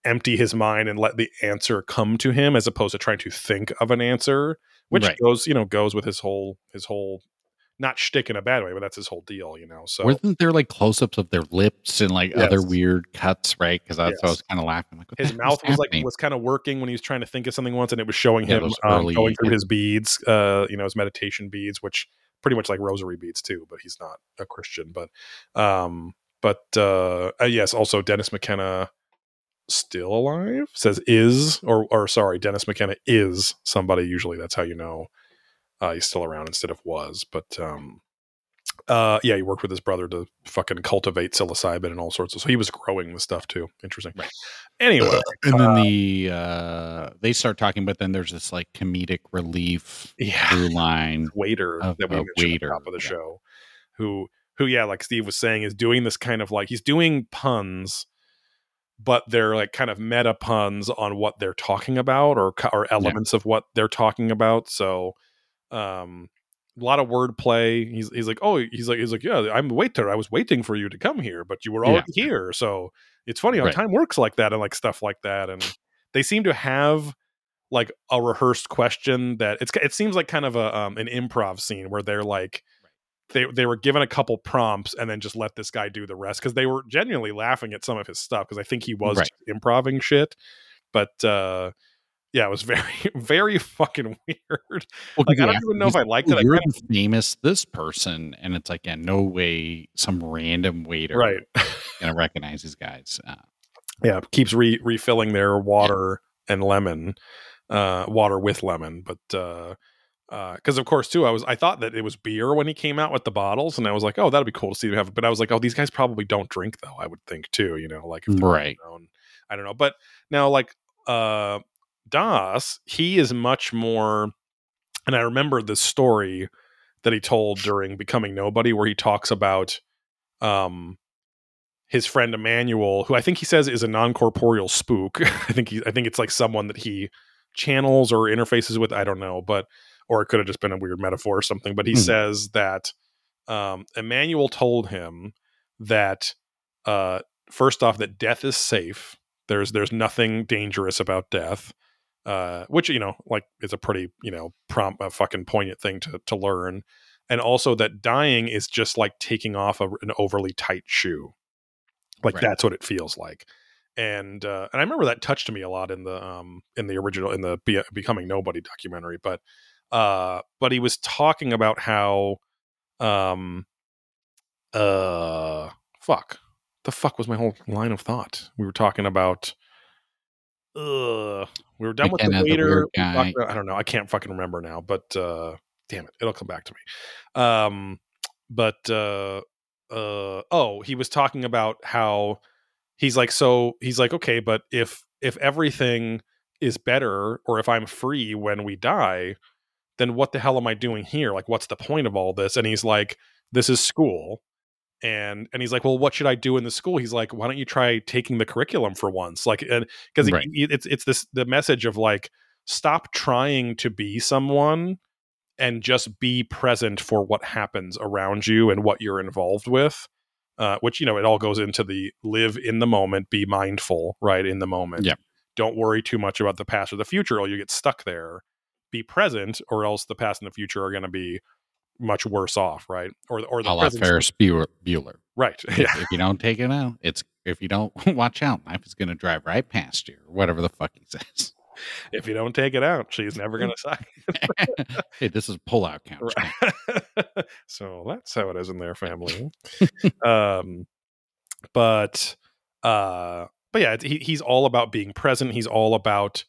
Speaker 1: empty his mind and let the answer come to him as opposed to trying to think of an answer, which
Speaker 3: Right.
Speaker 1: goes, you know, goes with his whole his whole not shtick in a bad way, but that's his whole deal, you know. So
Speaker 3: wasn't there like close ups of their lips and like other weird cuts, right? Because that's what I was kind of laughing. Like,
Speaker 1: his mouth was like was kind of working when he was trying to think of something once and it was showing
Speaker 3: Yeah,
Speaker 1: him um, going through his beads uh you know his meditation beads which pretty much like rosary beads too but he's not a christian but um but uh, uh yes also dennis mckenna still alive? Says is or or sorry dennis mckenna is somebody usually that's how you know uh he's still around instead of was but um uh yeah he worked with his brother to fucking cultivate psilocybin and all sorts of so he was growing the stuff too interesting
Speaker 3: Right.
Speaker 1: anyway
Speaker 3: and then the uh they start talking, but then there's this like comedic relief
Speaker 1: yeah
Speaker 3: through line.
Speaker 1: waiter
Speaker 3: Of
Speaker 1: that we
Speaker 3: a
Speaker 1: mentioned at the
Speaker 3: waiter,
Speaker 1: top of the
Speaker 3: yeah.
Speaker 1: show who who yeah like steve was saying is doing this kind of like he's doing puns but they're like kind of meta puns on what they're talking about or or elements of what they're talking about so um a lot of wordplay he's he's like oh he's like he's like yeah i'm the waiter i was waiting for you to come here but you were
Speaker 3: Yeah.
Speaker 1: here so it's funny how
Speaker 3: Right.
Speaker 1: time works like that and like stuff like that and they seem to have like a rehearsed question that it's it seems like kind of a um, an improv scene where they're like they they were given a couple prompts and then just let this guy do the rest because they were genuinely laughing at some of his stuff because I think he was
Speaker 3: Right.
Speaker 1: improving shit, but uh yeah, it was very very fucking weird.
Speaker 3: Well,
Speaker 1: Like I don't even know if I liked
Speaker 3: like,
Speaker 1: it.
Speaker 3: You're famous this person, and it's like, yeah, no way, some random waiter
Speaker 1: right.
Speaker 3: gonna recognize these guys. Uh,
Speaker 1: yeah, keeps re- refilling their water and lemon, uh, water with lemon. But uh, because of course too, I was I thought that it was beer when he came out with the bottles, and I was like, oh, that'd be cool to see him have. But I was like, oh, these guys probably don't drink though. I would think too, you know, like if
Speaker 3: Right.
Speaker 1: known. I don't know, but now like uh, Dass, he is much more. And I remember this story that he told during becoming nobody, where he talks about um his friend Emmanuel, who I think he says is a non corporeal spook. I think he, I think it's like someone that he channels or interfaces with. I don't know, but or it could have just been a weird metaphor or something. But he
Speaker 3: Hmm.
Speaker 1: says that um, Emmanuel told him that uh, first off that death is safe. There's there's nothing dangerous about death. Uh, which you know, like, is a pretty you know, prompt, a fucking poignant thing to to learn, and also that dying is just like taking off a, an overly tight shoe. Like
Speaker 3: Right.
Speaker 1: that's what it feels like. And uh and i remember that touched me a lot in the um in the original in the Be- becoming nobody documentary but uh but he was talking about how um uh fuck. The fuck was my whole line of thought? We were talking about uh we were done with the waiter
Speaker 3: weird
Speaker 1: we talked
Speaker 3: guy.
Speaker 1: about- i don't know i can't fucking remember now but uh damn it it'll come back to me. Um but uh uh oh he was talking about how he's like so he's like okay but if if everything is better or if i'm free when we die then what the hell am i doing here? Like what's the point of all this? And he's like this is school and and he's like well what should i do in the school he's like why don't you try taking the curriculum for once like and because
Speaker 3: Right.
Speaker 1: it's it's this the message of like stop trying to be someone and just be present for what happens around you and what you're involved with uh, which you know it all goes into the live in the moment be mindful right in the moment
Speaker 3: Yeah.
Speaker 1: don't worry too much about the past or the future or you get stuck there be present or else the past and the future are going to be much worse off right or or the
Speaker 3: a Ferris Bueller. Bueller.
Speaker 1: right
Speaker 3: If,
Speaker 1: yeah
Speaker 3: if you don't take it out, it's if you don't watch out, life is going to drive right past you, or whatever the fuck he says.
Speaker 1: if you don't take it out she's never going to sign
Speaker 3: hey, this is pull out couch.
Speaker 1: Right. so that's how it is in their family. um, but uh, but yeah, he, he's all about being present. He's all about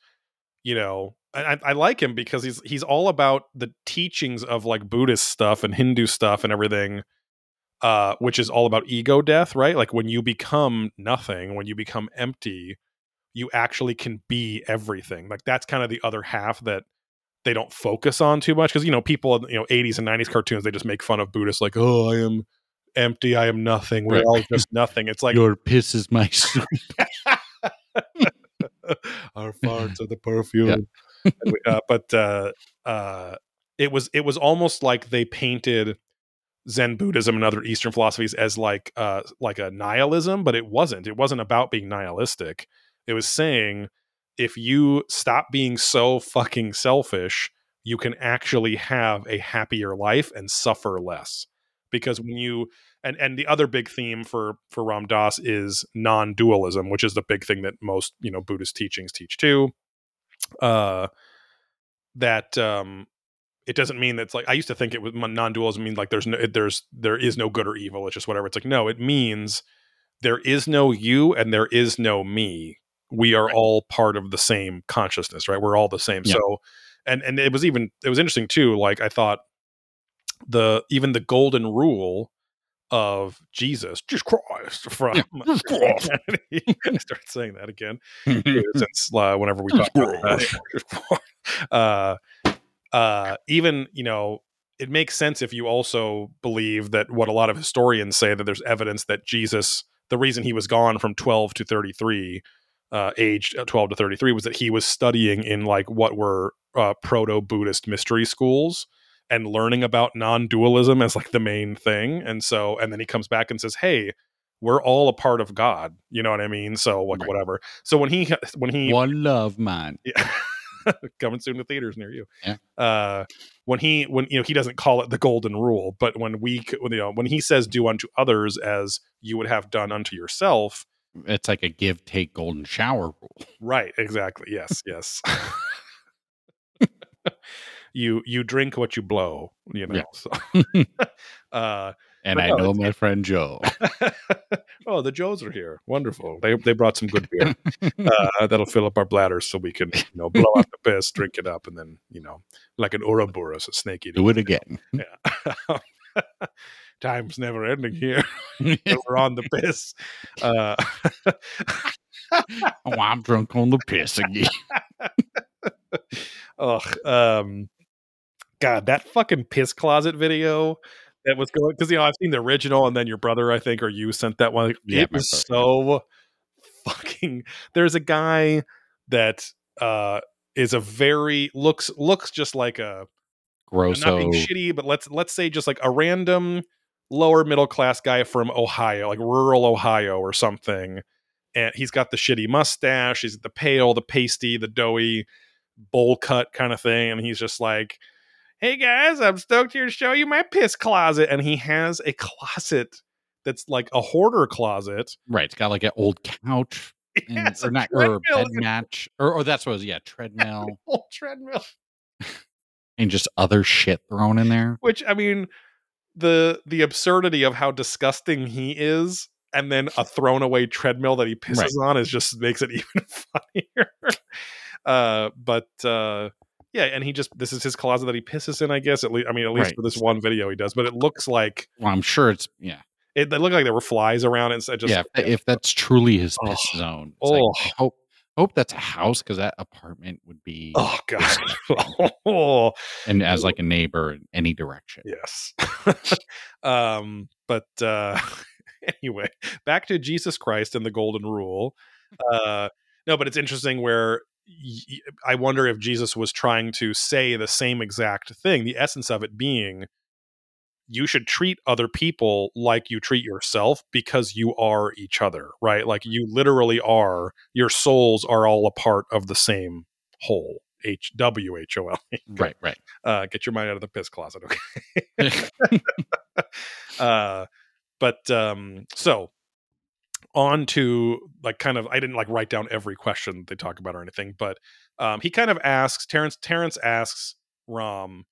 Speaker 1: you know. I, I like him because he's he's all about the teachings of like Buddhist stuff and Hindu stuff and everything, uh, which is all about ego death, right? Like when you become nothing, when you become empty, you actually can be everything. Like that's kind of the other half that they don't focus on too much because you know people in you know 80s and 90s cartoons they just make fun of buddhists like oh i am empty i am nothing we're
Speaker 3: Right.
Speaker 1: all just nothing it's like
Speaker 3: Your piss is my soup.
Speaker 1: our farts are the perfume we- uh, but uh uh it was it was almost like they painted zen buddhism and other eastern philosophies as like uh like a nihilism but it wasn't. It wasn't about being nihilistic. It was saying if you stop being so fucking selfish you can actually have a happier life and suffer less. Because when you and and the other big theme for for Ram Dass is non-dualism which is the big thing that most you know Buddhist teachings teach too uh that um it doesn't mean that's like I used to think it was non-dualism mean like there's no there's there is no good or evil it's just whatever it's like no it means there is no you and there is no me we are
Speaker 3: Right.
Speaker 1: all part of the same consciousness right we're all the same
Speaker 3: Yeah.
Speaker 1: so and and it was even it was interesting too like i thought the even the golden rule of jesus jesus christ from
Speaker 3: Jesus Christ.
Speaker 1: i started saying that again since uh, whenever we talk about that. uh, uh, even you know, it makes sense if you also believe that what a lot of historians say that there's evidence that Jesus, the reason he was gone from 12 to 33, uh, aged 12 to 33, was that he was studying in like what were uh, proto Buddhist mystery schools and learning about non-dualism as like the main thing and so and then he comes back and says hey we're all a part of god you know what i mean so like
Speaker 3: Right.
Speaker 1: whatever so when he when he
Speaker 3: One love, man.
Speaker 1: yeah. coming soon to theaters near you.
Speaker 3: Yeah.
Speaker 1: Uh, when he when you know he doesn't call it the golden rule, but when we when, you know when he says do unto others as you would have done unto yourself,
Speaker 3: It's like a give take golden shower rule.
Speaker 1: right? Exactly. Yes. Yes. you you drink what you blow. You know.
Speaker 3: Yeah.
Speaker 1: So. uh,
Speaker 3: And I
Speaker 1: no,
Speaker 3: know my friend Joe.
Speaker 1: oh, the Joes are here. Wonderful. They they brought some good beer. uh, that'll fill up our bladders so we can you know blow out the piss, drink it up, and then you know like an Ouroboros, a snake eating.
Speaker 3: Do it again.
Speaker 1: Yeah. Time's never ending here. We're on the piss. Uh,
Speaker 3: oh, I'm drunk on the piss again.
Speaker 1: ugh. Um, God, that fucking piss closet video that was going because you know I've seen the original, and then your brother, I think, or you sent that one.
Speaker 3: Yeah,
Speaker 1: it was so fucking. There's a guy that uh is a very looks looks just like a
Speaker 3: Gross.
Speaker 1: not being shitty, but let's let's say just like a random lower middle class guy from Ohio, like rural Ohio or something. And he's got the shitty mustache, he's the pale, the pasty, the doughy bowl cut kind of thing, and he's just like, "Hey guys, I'm stoked here to show you my piss closet." And he has a closet that's like a hoarder closet.
Speaker 3: Right. It's got like an old couch. And, or not or bed match. Or, or that's what it was, yeah, treadmill
Speaker 1: whole treadmill.
Speaker 3: and just other shit thrown in there.
Speaker 1: which i mean the the absurdity of how disgusting he is and then a thrown away treadmill that he pisses
Speaker 3: Right.
Speaker 1: on is just makes it even funnier uh but uh yeah and he just this is his closet that he pisses in i guess at least i mean at least
Speaker 3: Right.
Speaker 1: for this one video he does but it looks like
Speaker 3: Well, I'm sure it's yeah.
Speaker 1: it, it looked like there were flies around it just
Speaker 3: yeah, if, if that's truly his piss
Speaker 1: Oh.
Speaker 3: zone. It's like,
Speaker 1: Oh.
Speaker 3: I hope hope that's a house because that apartment would be
Speaker 1: Oh god. oh,
Speaker 3: and as like a neighbor in any direction.
Speaker 1: yes. um, but uh anyway, back to Jesus Christ and the golden rule. Uh no, but it's interesting where I wonder if Jesus was trying to say the same exact thing, the essence of it being you should treat other people like you treat yourself because you are each other, right? Like you literally are, your souls are all a part of the same whole. H W H O L. E.
Speaker 3: Right, right.
Speaker 1: Uh, get your mind out of the piss closet, okay? uh, but um, so on to like kind of I didn't like write down every question they talk about or anything, but um, he kind of asks Terence. Terence asks Ram,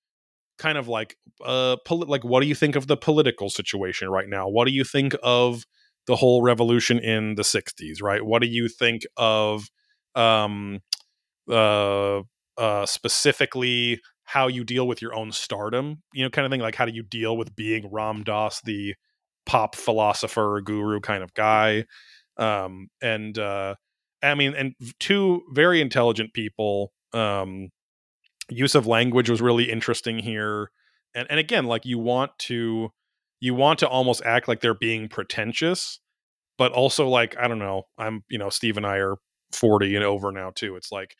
Speaker 1: kind of like uh, poli- like what do you think of the political situation right now? What do you think of the whole revolution in the '60s? Right? What do you think of um, uh, uh, specifically? How you deal with your own stardom, you know, kind of thing. Like, how do you deal with being Ram Dass, the pop philosopher guru kind of guy. Um and uh i mean and two very intelligent people. Um use of language was really interesting here. And and again like you want to you want to almost act like they're being pretentious but also like i don't know i'm you know steve and i are 40 and over now too. It's like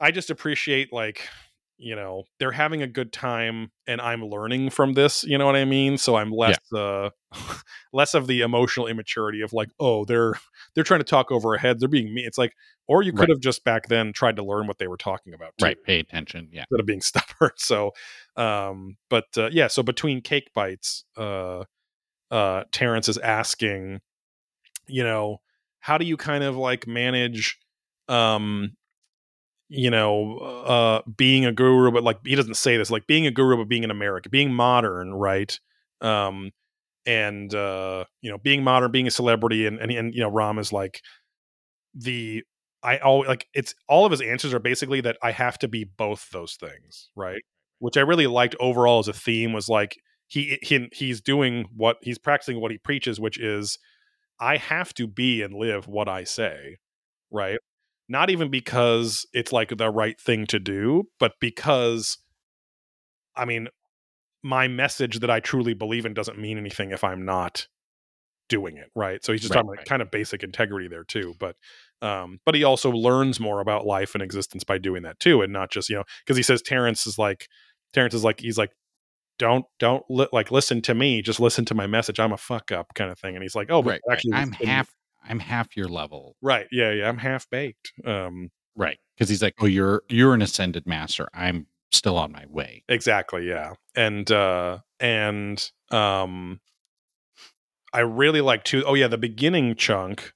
Speaker 1: i just appreciate like you know they're having a good time and i'm learning from this you know what i mean so i'm less uh less of the emotional immaturity of like oh they're they're trying to talk over our heads they're being me it's like or you could
Speaker 3: Right.
Speaker 1: have just back then tried to learn what they were talking about too,
Speaker 3: right. Pay attention. Yeah.
Speaker 1: instead of being stubborn so um but uh, yeah so between cake bites uh uh terence is asking you know how do you kind of like manage um you know uh being a guru but like he doesn't say this like being a guru but being an american being modern right? Um and uh you know being modern being a celebrity and and, and you know ram is like the i always like it's all of his answers are basically that i have to be both those things right? Which i really liked overall as a theme was like he, he he's doing what he's practicing what he preaches which is i have to be and live what i say right not even because it's like the right thing to do but because i mean my message that i truly believe in doesn't mean anything if i'm not doing it right so he's just
Speaker 3: Right,
Speaker 1: talking about
Speaker 3: right.
Speaker 1: kind of basic integrity there too but um but he also learns more about life and existence by doing that too and not just you know because he says terence is like terence is like he's like don't don't li- like listen to me just listen to my message i'm a fuck up kind of thing and he's like oh but
Speaker 3: right. right.
Speaker 1: actually
Speaker 3: I'm half. I'm half your level.
Speaker 1: right yeah yeah i'm half baked um
Speaker 3: Right. Because he's like, oh, you're you're an ascended master. I'm still on my way.
Speaker 1: exactly yeah and uh and um i really like to oh yeah the beginning chunk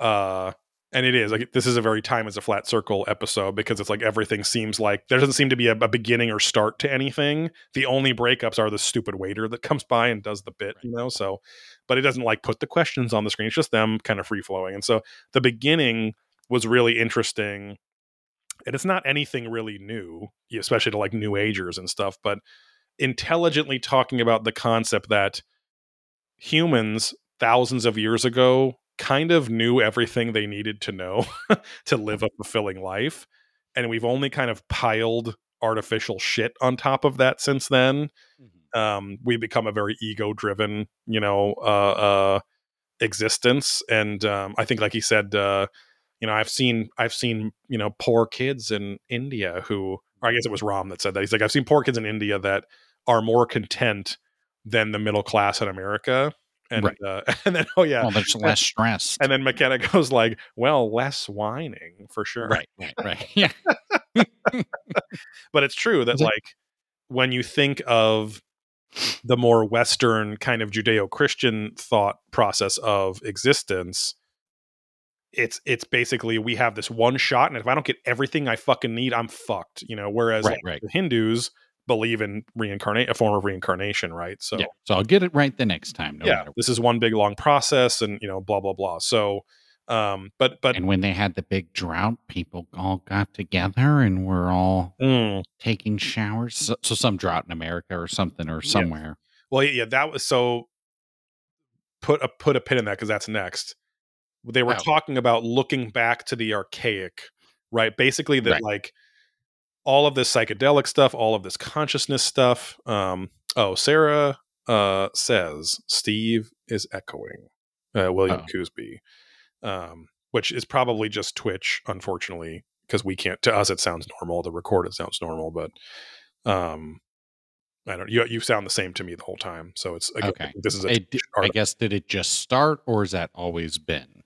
Speaker 1: uh and it is like this is a very time as a flat circle episode because it's like everything seems like there doesn't seem to be a, a beginning or start to anything the only breakups are the stupid waiter that comes by and does the bit you know so but it doesn't like put the questions on the screen it's just them kind of free flowing and so the beginning was really interesting and it's not anything really new especially to like new agers and stuff but intelligently talking about the concept that humans thousands of years ago kind of knew everything they needed to know to live a fulfilling life and we've only kind of piled artificial shit on top of that since then um, we become a very ego driven you know uh, uh, existence and um, i think like he said uh, you know i've seen i've seen you know poor kids in india who i guess it was ram that said that he's like i've seen poor kids in india that are more content than the middle class in america and
Speaker 3: Right.
Speaker 1: uh, and then oh yeah
Speaker 3: Well, there's less stress.
Speaker 1: and then mckenna goes like well less whining for sure
Speaker 3: right. Right. Right. Yeah.
Speaker 1: but it's true that like when you think of the more western kind of judeo-christian thought process of existence it's it's basically we have this one shot and if i don't get everything i fucking need i'm fucked you know whereas
Speaker 3: Right,
Speaker 1: like,
Speaker 3: right.
Speaker 1: the hindus believe in reincarnate a form of reincarnation right so
Speaker 3: yeah. So I'll get it right the next time. No
Speaker 1: yeah this is one big long process and you know blah blah blah so um but but
Speaker 3: And when they had the big drought, people all got together and were all
Speaker 1: mm,
Speaker 3: taking showers. So, so some drought in America or something or
Speaker 1: Yeah.
Speaker 3: somewhere.
Speaker 1: Well, yeah, that was so. Put a put a pin in that because that's next. they were
Speaker 3: Oh.
Speaker 1: talking about looking back to the archaic, right? Basically, that
Speaker 3: Right.
Speaker 1: like all of this psychedelic stuff, all of this consciousness stuff. Um, oh, Sarah uh, says Steve is echoing uh, William
Speaker 3: Oh.
Speaker 1: Coosby, um, which is probably just Twitch, unfortunately, because we can't. To us, it sounds normal. The record, it sounds normal, but um, I don't. You you sound the same to me the whole time. So it's again,
Speaker 3: Okay.
Speaker 1: This is a
Speaker 3: I guess did it just start or has that always been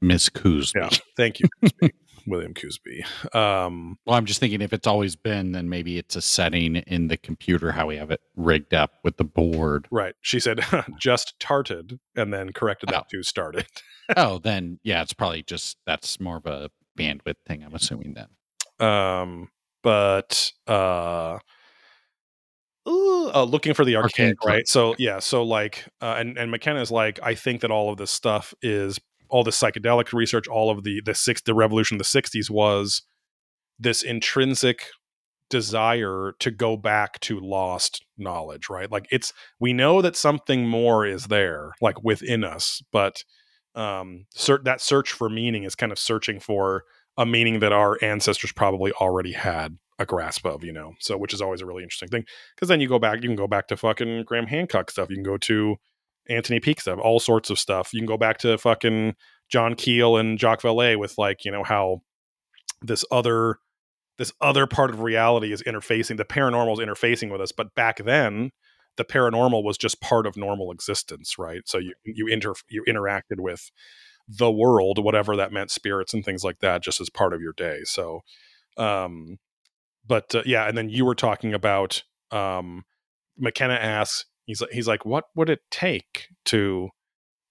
Speaker 3: Miss Coosby?
Speaker 1: Yeah. Thank you. William Coosby. Um,
Speaker 3: Well, I'm just thinking if it's always been, then maybe it's a setting in the computer how we have it rigged up with the board.
Speaker 1: right. She said just tarted and then corrected that
Speaker 3: Oh.
Speaker 1: to started.
Speaker 3: oh, then yeah, it's probably just that's more of a bandwidth thing. I'm assuming then.
Speaker 1: Um, but uh, ooh, uh, looking for the
Speaker 3: Arcane
Speaker 1: archaic, right? So yeah, so like, uh, and and McKenna's like, I think that all of this stuff is all the psychedelic research, all of the the six, the revolution of the '60s was this intrinsic desire to go back to lost knowledge, right? Like it's we know that something more is there, like within us, but um, cert- that search for meaning is kind of searching for a meaning that our ancestors probably already had a grasp of, you know. So, which is always a really interesting thing because then you go back, you can go back to fucking Graham Hancock stuff, you can go to Anthony Peake stuff, all sorts of stuff. You can go back to fucking John Keel and Jacques Vallée with like, you know, how this other this other part of reality is interfacing the paranormal is interfacing with us but back then the paranormal was just part of normal existence right so you you inter you interacted with the world whatever that meant spirits and things like that just as part of your day so um but uh, yeah and then you were talking about um mckenna asks he's like he's like what would it take to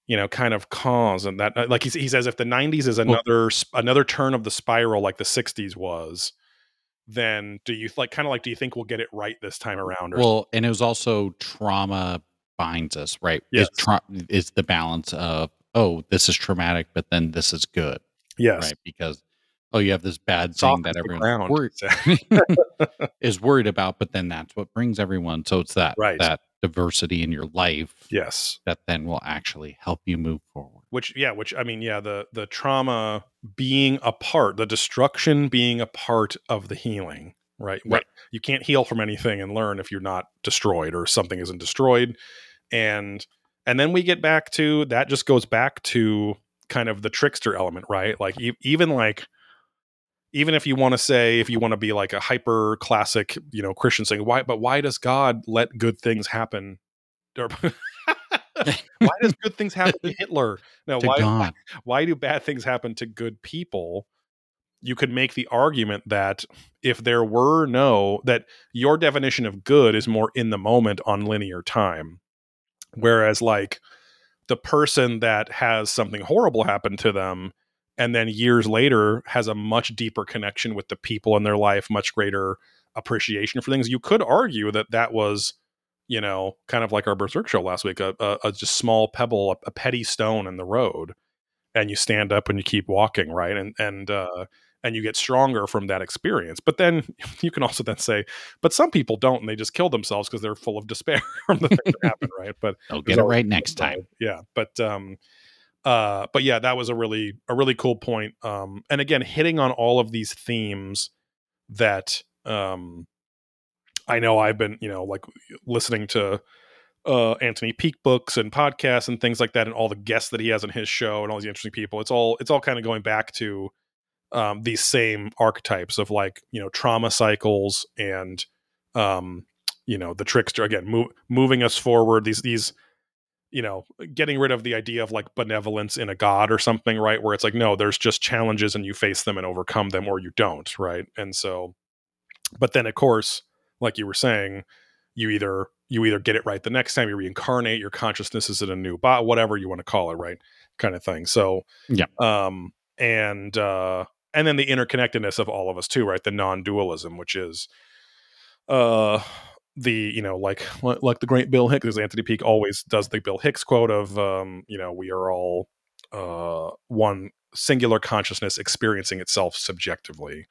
Speaker 1: you know kind of cause and that uh, like he, he says if the 90s is another sp- another turn of the spiral like the 60s was then do you like kind of like do you think we'll get it right this time around
Speaker 3: Well, and it was also trauma binds us, right?
Speaker 1: Yes.
Speaker 3: Is, tra- is the balance of oh, this is traumatic, but then this is good,
Speaker 1: yes
Speaker 3: right? Because oh, you have this bad
Speaker 1: Soft
Speaker 3: thing that everyone worried, is worried about, but then that's what brings everyone. So it's that
Speaker 1: Right.
Speaker 3: that diversity in your life
Speaker 1: yes
Speaker 3: that then will actually help you move forward.
Speaker 1: which yeah which i mean yeah the the trauma being a part the destruction being a part of the healing right
Speaker 3: Right.
Speaker 1: you can't heal from anything and learn if you're not destroyed or something isn't destroyed and and then we get back to that just goes back to kind of the trickster element right like e- even like even if you want to say if you want to be like a hyper classic you know christian saying why but why does god let good things happen? Why does good things happen to hitler? No
Speaker 3: To
Speaker 1: why,
Speaker 3: God.
Speaker 1: why do bad things happen to good people? You could make the argument that if there were no that your definition of good is more in the moment on linear time. Whereas like the person that has something horrible happen to them and then years later has a much deeper connection with the people in their life much greater appreciation for things. You could argue that that was you know kind of like our berserk show last week a, a, a just small pebble a, a petty stone in the road and you stand up and you keep walking right? And and uh and you get stronger from that experience. But then you can also then say but some people don't and they just kill themselves because they're full of despair from the things that happen right? But
Speaker 3: They'll get it right next time.
Speaker 1: yeah but um uh but yeah that was a really a really cool point um and again hitting on all of these themes that um i know i've been you know like listening to uh anthony peake books and podcasts and things like that and all the guests that he has on his show and all these interesting people it's all it's all kind of going back to um these same archetypes of like you know trauma cycles and um you know the trickster again move, moving us forward these these you know getting rid of the idea of like benevolence in a god or something right? Where it's like no there's just challenges and you face them and overcome them or you don't right? And so but then of course like you were saying you either you either get it right the next time you reincarnate your consciousness is in a new bot whatever you want to call it right? Kind of thing. So
Speaker 3: Yeah.
Speaker 1: um and uh and then the interconnectedness of all of us too right? The non-dualism which is uh the you know like like the great bill hicks because anthony Peake always does the bill hicks quote of um you know we are all uh one singular consciousness experiencing itself subjectively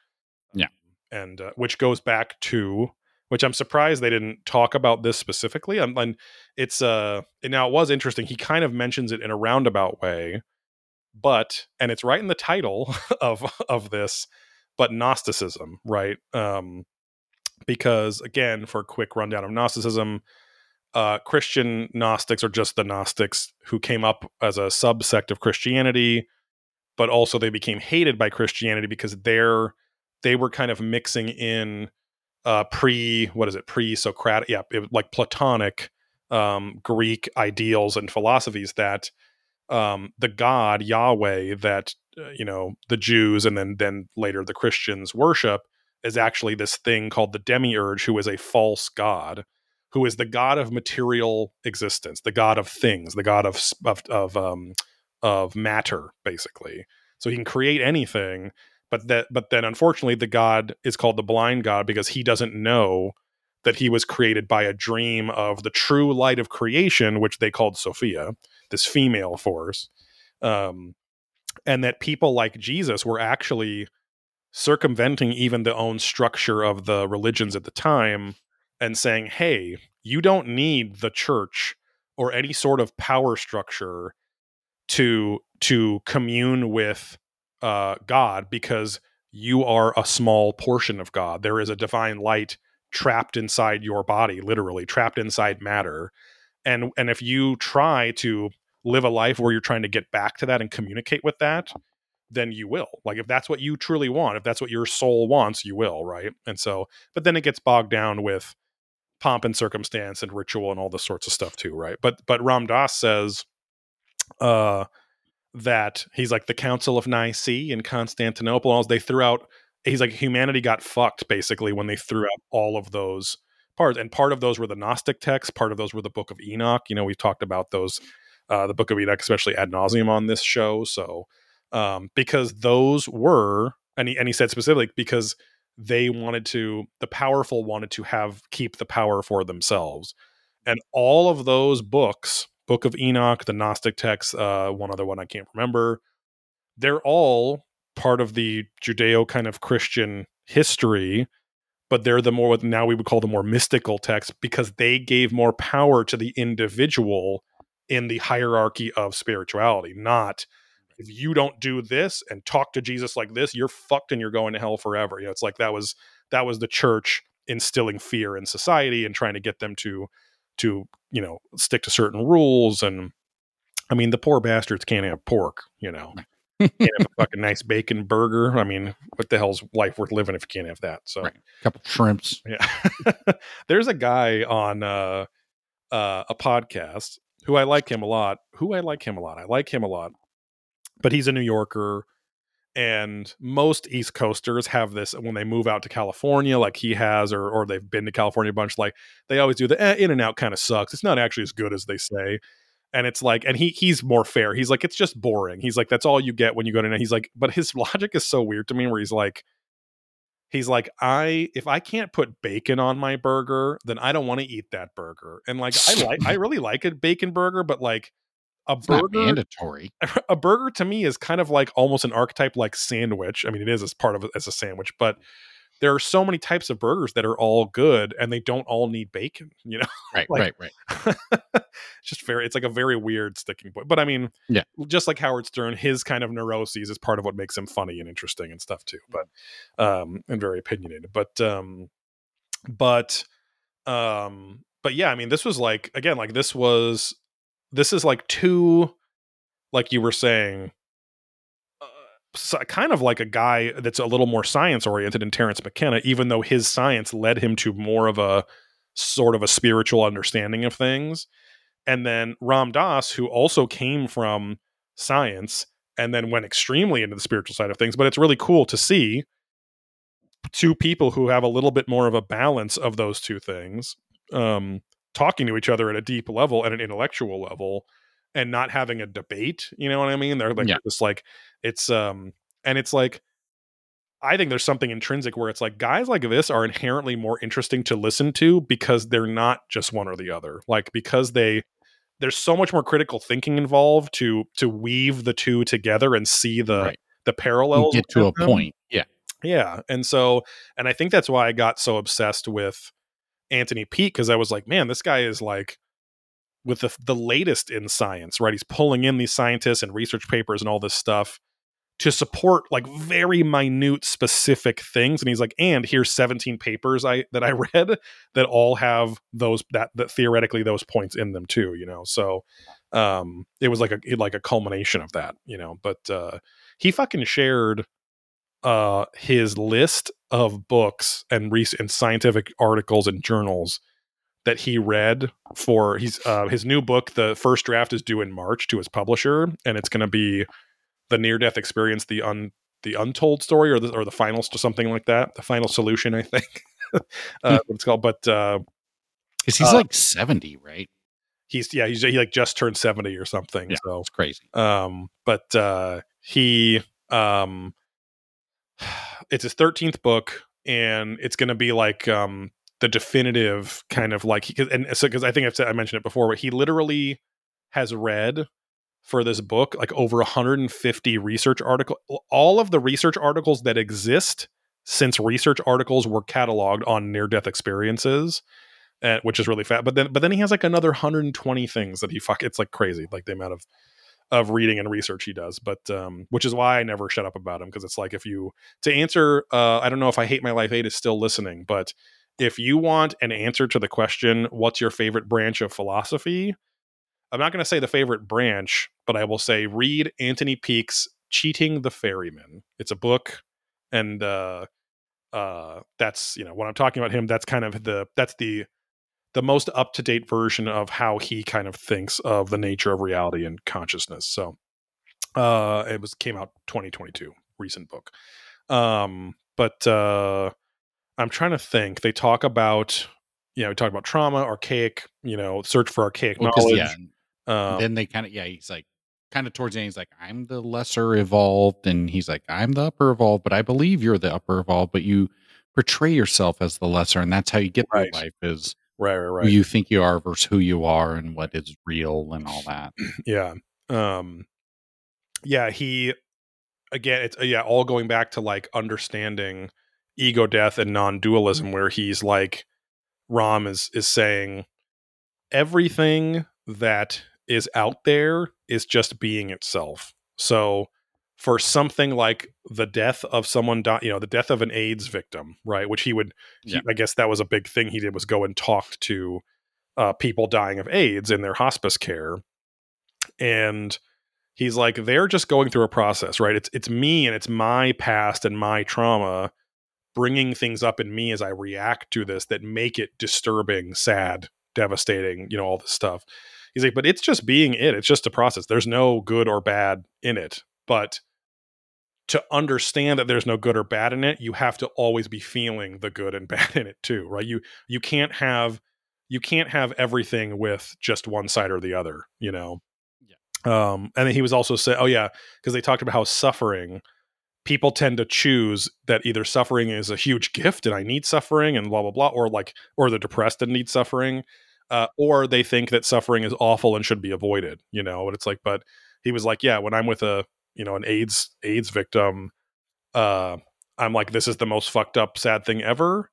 Speaker 3: Yeah.
Speaker 1: and uh, which goes back to which i'm surprised they didn't talk about this specifically and, and it's uh and now it was interesting he kind of mentions it in a roundabout way but and it's right in the title of of this, but Gnosticism, right? Um, because again, for a quick rundown of Gnosticism, uh, Christian Gnostics are just the Gnostics who came up as a subsect of Christianity, but also they became hated by Christianity because they're they were kind of mixing in uh, pre what is it pre Socratic yeah it, like Platonic um, Greek ideals and philosophies that um, the God Yahweh that uh, you know the Jews and then then later the Christians worship is actually this thing called the demiurge, who is a false god, who is the god of material existence, the god of things, the god of of of, um, of matter, basically. So he can create anything, but that but then unfortunately the god is called the blind god because he doesn't know that he was created by a dream of the true light of creation, which they called Sophia, this female force. Um, and that people like Jesus were actually circumventing even the own structure of the religions at the time and saying, hey, you don't need the church or any sort of power structure to to commune with uh, God because you are a small portion of God. There is a divine light trapped inside your body, literally trapped inside matter. And and if you try to live a life where you're trying to get back to that and communicate with that, then you will. Like if that's what you truly want, if that's what your soul wants, you will, right? And so, but then it gets bogged down with pomp and circumstance and ritual and all this sorts of stuff too, right? But but Ram Dass says uh that he's like the Council of Nicaea in Constantinople. They threw out. He's like humanity got fucked basically when they threw out all of those parts, and part of those were the Gnostic texts. Part of those were the Book of Enoch. You know, we've talked about those, uh, the Book of Enoch, especially ad nauseum on this show. So um, because those were and he, and he said specifically because they wanted to the powerful wanted to have keep the power for themselves. And all of those books book of enoch the gnostic texts uh, one other one i can't remember they're all part of the judeo kind of christian history but they're the more what now we would call the more mystical texts because they gave more power to the individual in the hierarchy of spirituality not if you don't do this and talk to Jesus like this, you're fucked and you're going to hell forever. You know, it's like that was that was the church instilling fear in society and trying to get them to to you know stick to certain rules and I mean the poor bastards can't have pork, you know. can't have a fucking nice bacon burger. I mean, what the hell's life worth living if you can't have that? So,
Speaker 3: right. a couple shrimps.
Speaker 1: Yeah, there's a guy on uh, uh, a podcast who I like him a lot. Who I like him a lot. I like him a lot but he's a New Yorker. And most East Coasters have this when they move out to California, like he has, or or they've been to California a bunch. Like they always do the eh, in and out kind of sucks. It's not actually as good as they say and it's like and he he's more fair he's like it's just boring he's like that's all you get when you go to he's like but his logic is so weird to me where he's like he's like i if i can't put bacon on my burger then i don't want to eat that burger and like i like i really like a bacon burger but like a
Speaker 3: It's not
Speaker 1: burger
Speaker 3: mandatory.
Speaker 1: a burger to me is kind of like almost an archetype like sandwich. I mean, it is as part of it as a sandwich, but there are so many types of burgers that are all good and they don't all need bacon, you know?
Speaker 3: Right,
Speaker 1: Like-
Speaker 3: right, right.
Speaker 1: it's just very it's like a very weird sticking point. But I mean,
Speaker 3: Yeah.
Speaker 1: just like Howard Stern, his kind of neuroses is part of what makes him funny and interesting and stuff too. But um and very opinionated. But um but um but yeah, I mean this was like again, like this was this is like two like you were saying uh, kind of like a guy that's a little more science oriented in Terence McKenna, even though his science led him to more of a sort of a spiritual understanding of things. And then Ram Dass, who also came from science and then went extremely into the spiritual side of things. But it's really cool to see two people who have a little bit more of a balance of those two things um, talking to each other at a deep level, at an intellectual level, and not having a debate. You know what I mean? They're like
Speaker 3: Yeah.
Speaker 1: just like it's um and it's like I think there's something intrinsic where it's like guys like this are inherently more interesting to listen to because they're not just one or the other. Like because they there's so much more critical thinking involved to to weave the two together and see the
Speaker 3: Right.
Speaker 1: the
Speaker 3: You
Speaker 1: parallels.
Speaker 3: get to a
Speaker 1: them.
Speaker 3: point. Yeah.
Speaker 1: Yeah. And so, and I think that's why I got so obsessed with Anthony Peake because I was like, man, this guy is like with the the latest in science, right? He's pulling in these scientists and research papers and all this stuff to support like very minute specific things and he's like and here's 17 papers i that i read that all have those that that theoretically those points in them too you know so um it was like a like a culmination of that you know but uh he fucking shared uh his list of books and recent scientific articles and journals that he read for he's uh his new book the first draft is due in march to his publisher and it's going to be the near death experience the un the untold story or the or the final to something like that the final solution i think uh what it's called but uh
Speaker 3: Because he's
Speaker 1: Uh,
Speaker 3: like 70, right?
Speaker 1: he's yeah he's he like just turned 70 or something
Speaker 3: Yeah.
Speaker 1: so
Speaker 3: It's crazy.
Speaker 1: um but uh he um it's his 13th book and it's going to be like um the definitive kind of like and so because i think I've said, i mentioned it before but he literally has read for this book like over 150 research article all of the research articles that exist since research articles were cataloged on near death experiences uh, which is really fat but then but then he has like another 120 things that he fuck it's like crazy like the amount of of reading and research he does but um which is why i never shut up about him because it's like if you to answer uh i don't know if i hate my life 8 is still listening but if you want an answer to the question what's your favorite branch of philosophy? I'm not going to say the favorite branch but i will say read anthony peake's cheating the ferryman. It's a book and uh uh that's you know when i'm talking about him that's kind of the that's the the most up to date version of how he kind of thinks of the nature of reality and consciousness. So, uh, it was came out 2022, recent book. Um, but uh, I'm trying to think. They talk about, you know, we talk about trauma, archaic, you know, search for archaic
Speaker 3: Well,
Speaker 1: knowledge.
Speaker 3: yeah,
Speaker 1: Um,
Speaker 3: then they kind of yeah he's like kind of towards the end he's like i'm the lesser evolved and he's like i'm the upper evolved but i believe you're the upper evolved but you portray yourself as the lesser and that's how you get
Speaker 1: Right.
Speaker 3: through life is
Speaker 1: right, right, right.
Speaker 3: who you think you are versus who you are and what is real and all that
Speaker 1: yeah um yeah he again it's yeah all going back to like understanding ego death and non-dualism where he's like ram is is saying everything that is out there is just being itself so for something like the death of someone di- you know the death of an aids victim right which he would he-
Speaker 3: Yeah.
Speaker 1: i guess that was a big thing he did was go and talk to uh, people dying of aids in their hospice care. And he's like they're just going through a process right? It's it's me and it's my past and my trauma bringing things up in me as i react to this that make it disturbing sad devastating you know all this stuff. He's like but it's just being it. It's just a process. There's no good or bad in it but to understand that there's no good or bad in it you have to always be feeling the good and bad in it too right? You you can't have you can't have everything with just one side or the other you know? Yeah. um and then he was also saying oh yeah because they talked about how suffering people tend to choose that either suffering is a huge gift and i need suffering and blah blah blah or like or they're depressed and need suffering uh, or they think that suffering is awful and should be avoided you know? But it's like but he was like yeah when i'm with a you know an aids aids victim uh i'm like this is the most fucked up sad thing ever.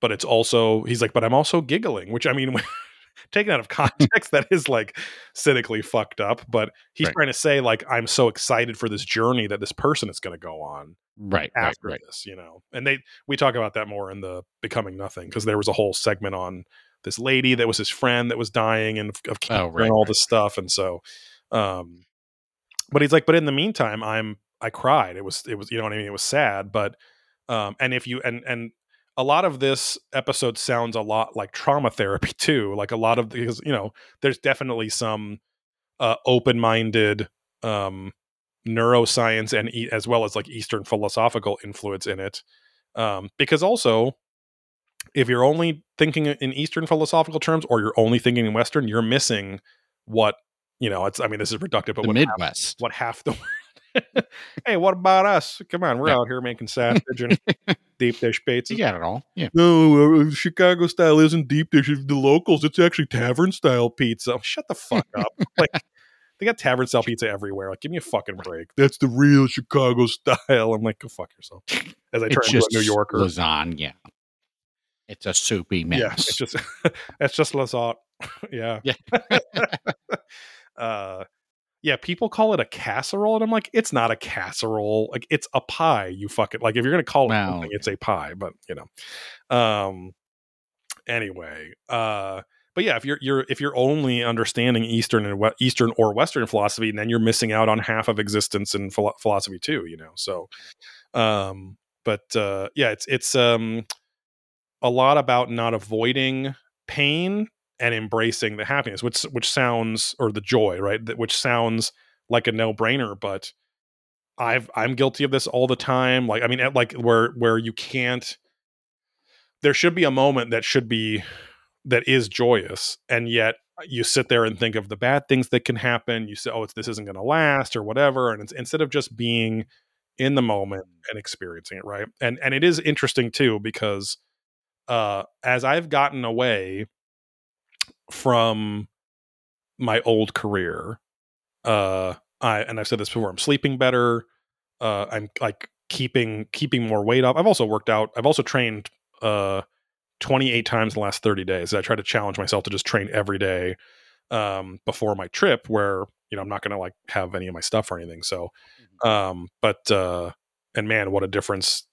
Speaker 1: But it's also he's like but i'm also giggling which i mean taken out of context that is like cynically fucked up but he's
Speaker 3: Right.
Speaker 1: trying to say like i'm so excited for this journey that this person is going to go on
Speaker 3: right right
Speaker 1: after
Speaker 3: right.
Speaker 1: this you know? And they we talk about that more in the becoming nothing because there was a whole segment on this lady that was his friend that was dying and of cancer
Speaker 3: Oh, right,
Speaker 1: and all
Speaker 3: right,
Speaker 1: this stuff and so um but he's like but in the meantime i'm i cried. It was it was you know what i mean? It was sad but um and if you and and a lot of this episode sounds a lot like trauma therapy too like a lot of because you know there's definitely some uh open-minded um neuroscience and e- as well as like eastern philosophical influence in it um because also if you're only thinking in eastern philosophical terms or you're only thinking in western you're missing what you know it's i mean this is reductive but
Speaker 3: the
Speaker 1: what half, what half the world? hey what about us come on we're
Speaker 3: Yeah.
Speaker 1: out here making sausage and deep dish pizza
Speaker 3: you got it all yeah
Speaker 1: no, uh, Chicago style isn't deep dish. The locals, it's actually tavern style pizza. Shut the fuck up. like they got tavern style pizza everywhere. Like, give me a fucking break. That's the real Chicago style. I'm like, go fuck yourself. As I turn into a New Yorker.
Speaker 3: lasagna it's a soupy mess
Speaker 1: Yeah, it's just it's just lasagna. yeah.
Speaker 3: Yeah.
Speaker 1: Uh yeah, people call it a casserole, and I'm like, it's not a casserole. Like it's a pie. You fuck it. Like if you're gonna call it
Speaker 3: Wow.
Speaker 1: something, it's a pie. But you know, um. Anyway, uh, but yeah, if you're you're if you're only understanding Eastern and we- Eastern or Western philosophy, then you're missing out on half of existence and philo- philosophy too. You know, so, um, but uh, yeah, it's it's um a lot about not avoiding pain and embracing the happiness, which which sounds or the joy, right? Which sounds like a no brainer, but I've I'm guilty of this all the time. Like I mean, like where where you can't. There should be a moment that should be that is joyous, and yet you sit there and think of the bad things that can happen. You say, "Oh, this isn't going to last," or whatever, and instead of just being in the moment and experiencing it, right? And and it is interesting too because uh, as I've gotten away from my old career, uh, I and I've said this before, I'm sleeping better. Uh, I'm like keeping keeping more weight off. I've also worked out. I've also trained uh 28 times in the last 30 days. I try to challenge myself to just train every day um before my trip where you know I'm not going to like have any of my stuff or anything. So um but uh and man what a difference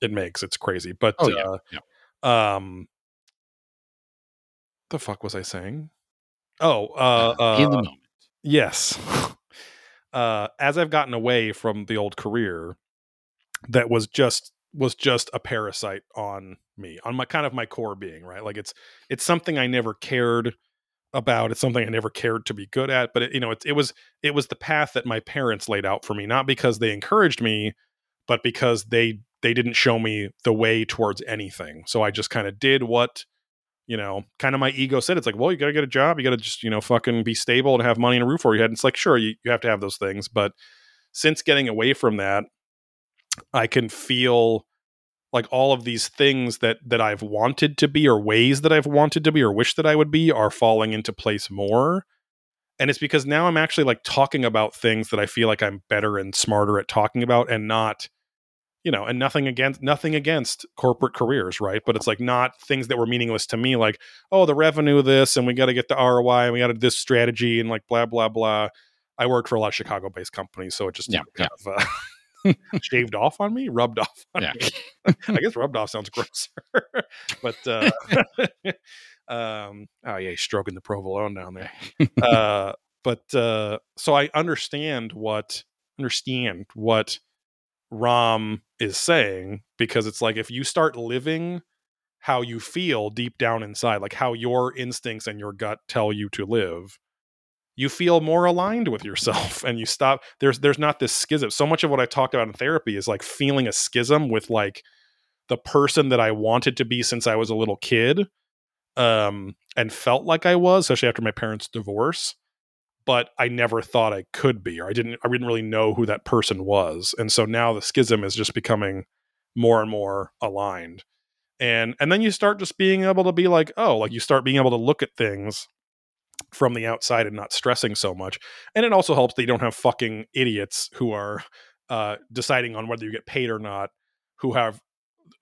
Speaker 1: it makes. It's crazy. But
Speaker 3: Oh, yeah,
Speaker 1: uh
Speaker 3: yeah.
Speaker 1: um the fuck was I saying? Oh, uh, uh
Speaker 3: in the moment.
Speaker 1: Yes. uh, as I've gotten away from the old career, that was just was just a parasite on me, on my kind of my core being, right? Like it's it's something I never cared about. It's something I never cared to be good at. But it, you know, it, it was it was the path that my parents laid out for me, not because they encouraged me, but because they they didn't show me the way towards anything. So I just kind of did what you know, kind of my ego said. It's like, well, you got to get a job. You got to just, you know, fucking be stable and have money and a roof over your head. And it's like, sure, you, you have to have those things. But since getting away from that, I can feel like all of these things that that I've wanted to be or ways that I've wanted to be or wish that I would be are falling into place more. And it's because now I'm actually like talking about things that I feel like I'm better and smarter at talking about and not you know, and nothing against nothing against corporate careers, right? But it's like not things that were meaningless to me, like oh, the revenue, of this, and we got to get the ROI, and we got to this strategy, and like blah blah blah. I worked for a lot of Chicago-based companies, so it just
Speaker 3: Yeah,
Speaker 1: kind of uh, shaved off on me, rubbed off. On
Speaker 3: Yeah.
Speaker 1: me. I guess rubbed off sounds grosser, but uh, um, oh yeah, he's stroking the provolone down there. uh, but uh, so I understand what understand what Ram is saying because it's like if you start living how you feel deep down inside, like how your instincts and your gut tell you to live, you feel more aligned with yourself and you stop there's there's not this schism. So much of what I talked about in therapy is like feeling a schism with like the person that I wanted to be since I was a little kid um and felt like I was, especially after my parents' divorce but I never thought I could be, or I didn't, I didn't really know who that person was. And so now the schism is just becoming more and more aligned. And, and then you start just being able to be like, oh, like you start being able to look at things from the outside and not stressing so much. And it also helps that you don't have fucking idiots who are uh, deciding on whether you get paid or not, who have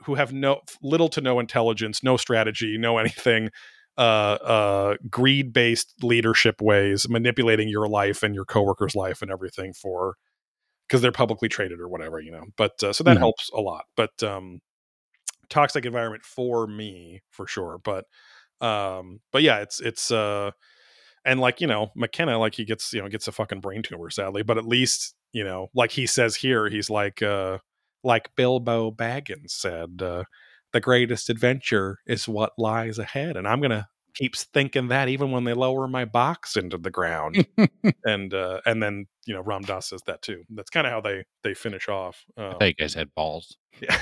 Speaker 1: who have no little to no intelligence, no strategy, no anything, uh, uh, greed based leadership ways, manipulating your life and your coworkers' life and everything for because they're publicly traded or whatever, you know. But uh, so that
Speaker 3: Mhm.
Speaker 1: helps a lot. But um, toxic environment for me for sure. But um, but yeah, it's it's uh, and like you know McKenna, like he gets you know gets a fucking brain tumor sadly, but at least you know like he says here, he's like uh, like Bilbo Baggins said. Uh, the greatest adventure is what lies ahead and i'm gonna keep thinking that even when they lower my box into the ground and uh and then you know ram dass says that too that's kind of how they they finish off
Speaker 3: I
Speaker 1: um,
Speaker 3: you guys had balls.
Speaker 1: yeah.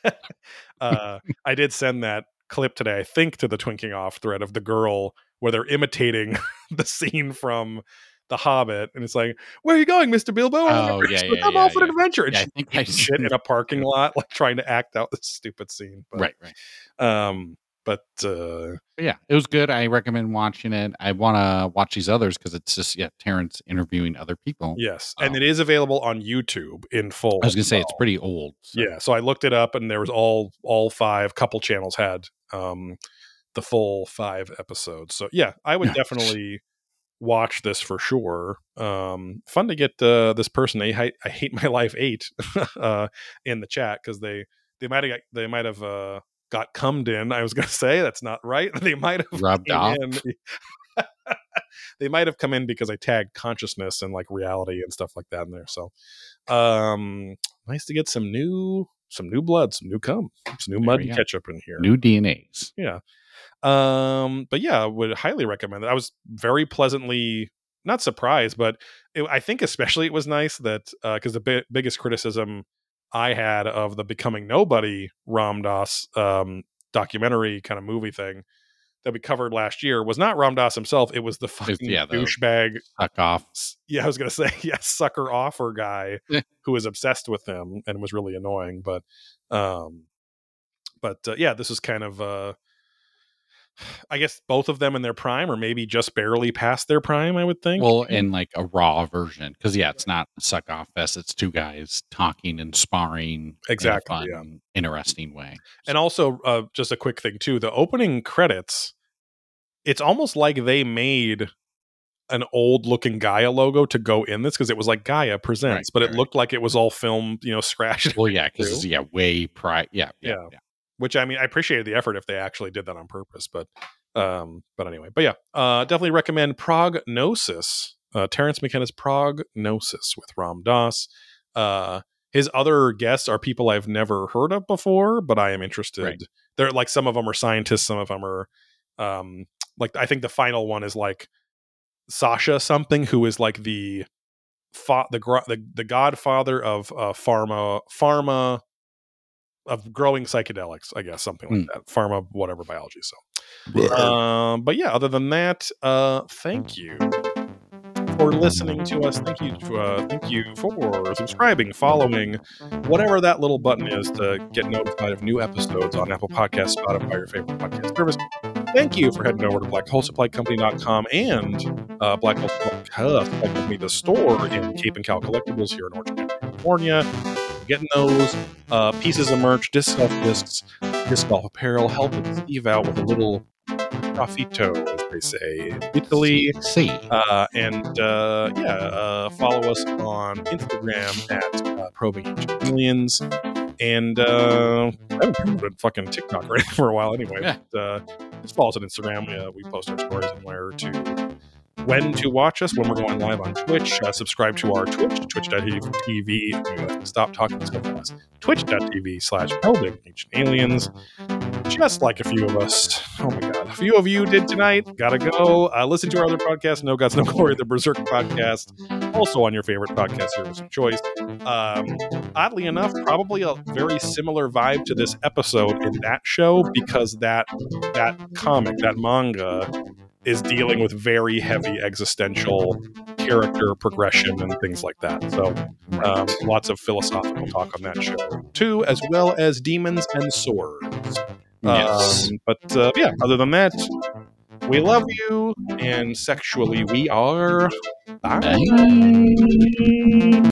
Speaker 1: uh i did send that clip today i think to the twinking off thread of the girl where they're imitating the scene from the Hobbit, and it's like, "Where are you going, Mister Bilbo?"
Speaker 3: Oh, yeah, yeah,
Speaker 1: I'm
Speaker 3: yeah,
Speaker 1: off on an adventure. And
Speaker 3: Yeah, I think I
Speaker 1: shit in a parking lot, like trying to act out this stupid scene. But,
Speaker 3: Right, right.
Speaker 1: Um, but uh,
Speaker 3: yeah, it was good. I recommend watching it. I want to watch these others because it's just yeah, Terence interviewing other people.
Speaker 1: yes, and
Speaker 3: Oh.
Speaker 1: it is available on YouTube in full.
Speaker 3: I was gonna say it's pretty old. so-
Speaker 1: Yeah, so I looked it up, and there was all all five couple channels had um the full five episodes. So yeah, I would definitely watch this for sure. Um, fun to get uh, this person I hate, I hate my life eight uh, in the chat because they they might have they might have uh, got cummed in. I was going to say that's not right. They might have
Speaker 3: Rubbed off.
Speaker 1: they might have come in because I tagged consciousness and like reality and stuff like that in there. So um nice to get some new some new blood, some new cum, some new
Speaker 3: There
Speaker 1: mud and ketchup in here.
Speaker 3: New DNAs.
Speaker 1: Yeah. Um, but yeah, I would highly recommend it. I was very pleasantly not surprised, but it, I think especially it was nice that because the bi- biggest criticism I had of the Becoming Nobody Ram Dass um, documentary kind of movie thing that we covered last year was not Ram Dass himself. It was the fucking
Speaker 3: yeah, the-
Speaker 1: douchebag.
Speaker 3: Suck off.
Speaker 1: Yeah, I was gonna say yeah, sucker offer guy who was obsessed with him and was really annoying. But, um, but uh, yeah, this is kind of uh, I guess both of them in their prime, or maybe just barely past their prime. I would think.
Speaker 3: Well, in like a raw version, because yeah, it's not a suck off fest. It's two guys talking and sparring
Speaker 1: Exactly,
Speaker 3: in a
Speaker 1: yeah.
Speaker 3: interesting way.
Speaker 1: and also uh, just a quick thing too the opening credits it's almost like they made an old looking gaia logo to go in this because it was like gaia presents
Speaker 3: Right,
Speaker 1: but it
Speaker 3: right.
Speaker 1: looked like it was all filmed you know scratched
Speaker 3: Well, yeah, because it's yeah, way pri Yeah, yeah,
Speaker 1: Yeah.
Speaker 3: yeah.
Speaker 1: Which i mean i appreciated the effort if they actually did that on purpose but um but anyway but yeah uh definitely recommend Prague Gnosis uh terence mckenna's Prague Gnosis with ram dass uh his other guests are people i've never heard of before but i am interested
Speaker 3: Right.
Speaker 1: they're like some of them are scientists some of them are um like i think the final one is like sasha something who is like the fa- the, the the godfather of uh pharma pharma of growing psychedelics i guess something like
Speaker 3: Hmm.
Speaker 1: that pharma whatever biology so. Um but yeah other than that uh thank you for listening to us. Thank you to, uh, thank you for subscribing following whatever that little button is to get notified of new episodes on apple Podcasts, spotify your favorite podcast service. Thank you for heading over to blackholesupplycompany.com and uh, black hole Supply Supply company the store in cape and cowl collectibles here in orange County, california getting those uh, pieces of merch disc golf discs disc golf apparel helping steve out with a little profito as they say in italy
Speaker 3: See,
Speaker 1: uh, and uh, yeah, uh, follow us on Instagram at uh, Probing Aliens. And uh, I haven't promoted fucking TikTok anything for a while anyway.
Speaker 3: Yeah.
Speaker 1: But, uh, just follow us on Instagram. Uh, we post our stories and where to, when to watch us when we're going live on Twitch. Uh, subscribe to our Twitch, twitch.tv. Stop talking so fast. Twitch.tv slash Probing Ancient Aliens just like a few of us. Oh my god, a few of you did tonight. Gotta go. Uh, listen to our other podcast, No Guts, No Glory, the Berserk podcast, also on your favorite podcast service of choice. Um, oddly enough, probably a very similar vibe to this episode in that show because that that comic, that manga, is dealing with very heavy existential character progression and things like that. So um, lots of philosophical talk on that show too, as well as demons and swords.
Speaker 3: yes.
Speaker 1: Um, but uh, yeah, other than that, we love you, and sexually we are. Bye.
Speaker 3: Bye.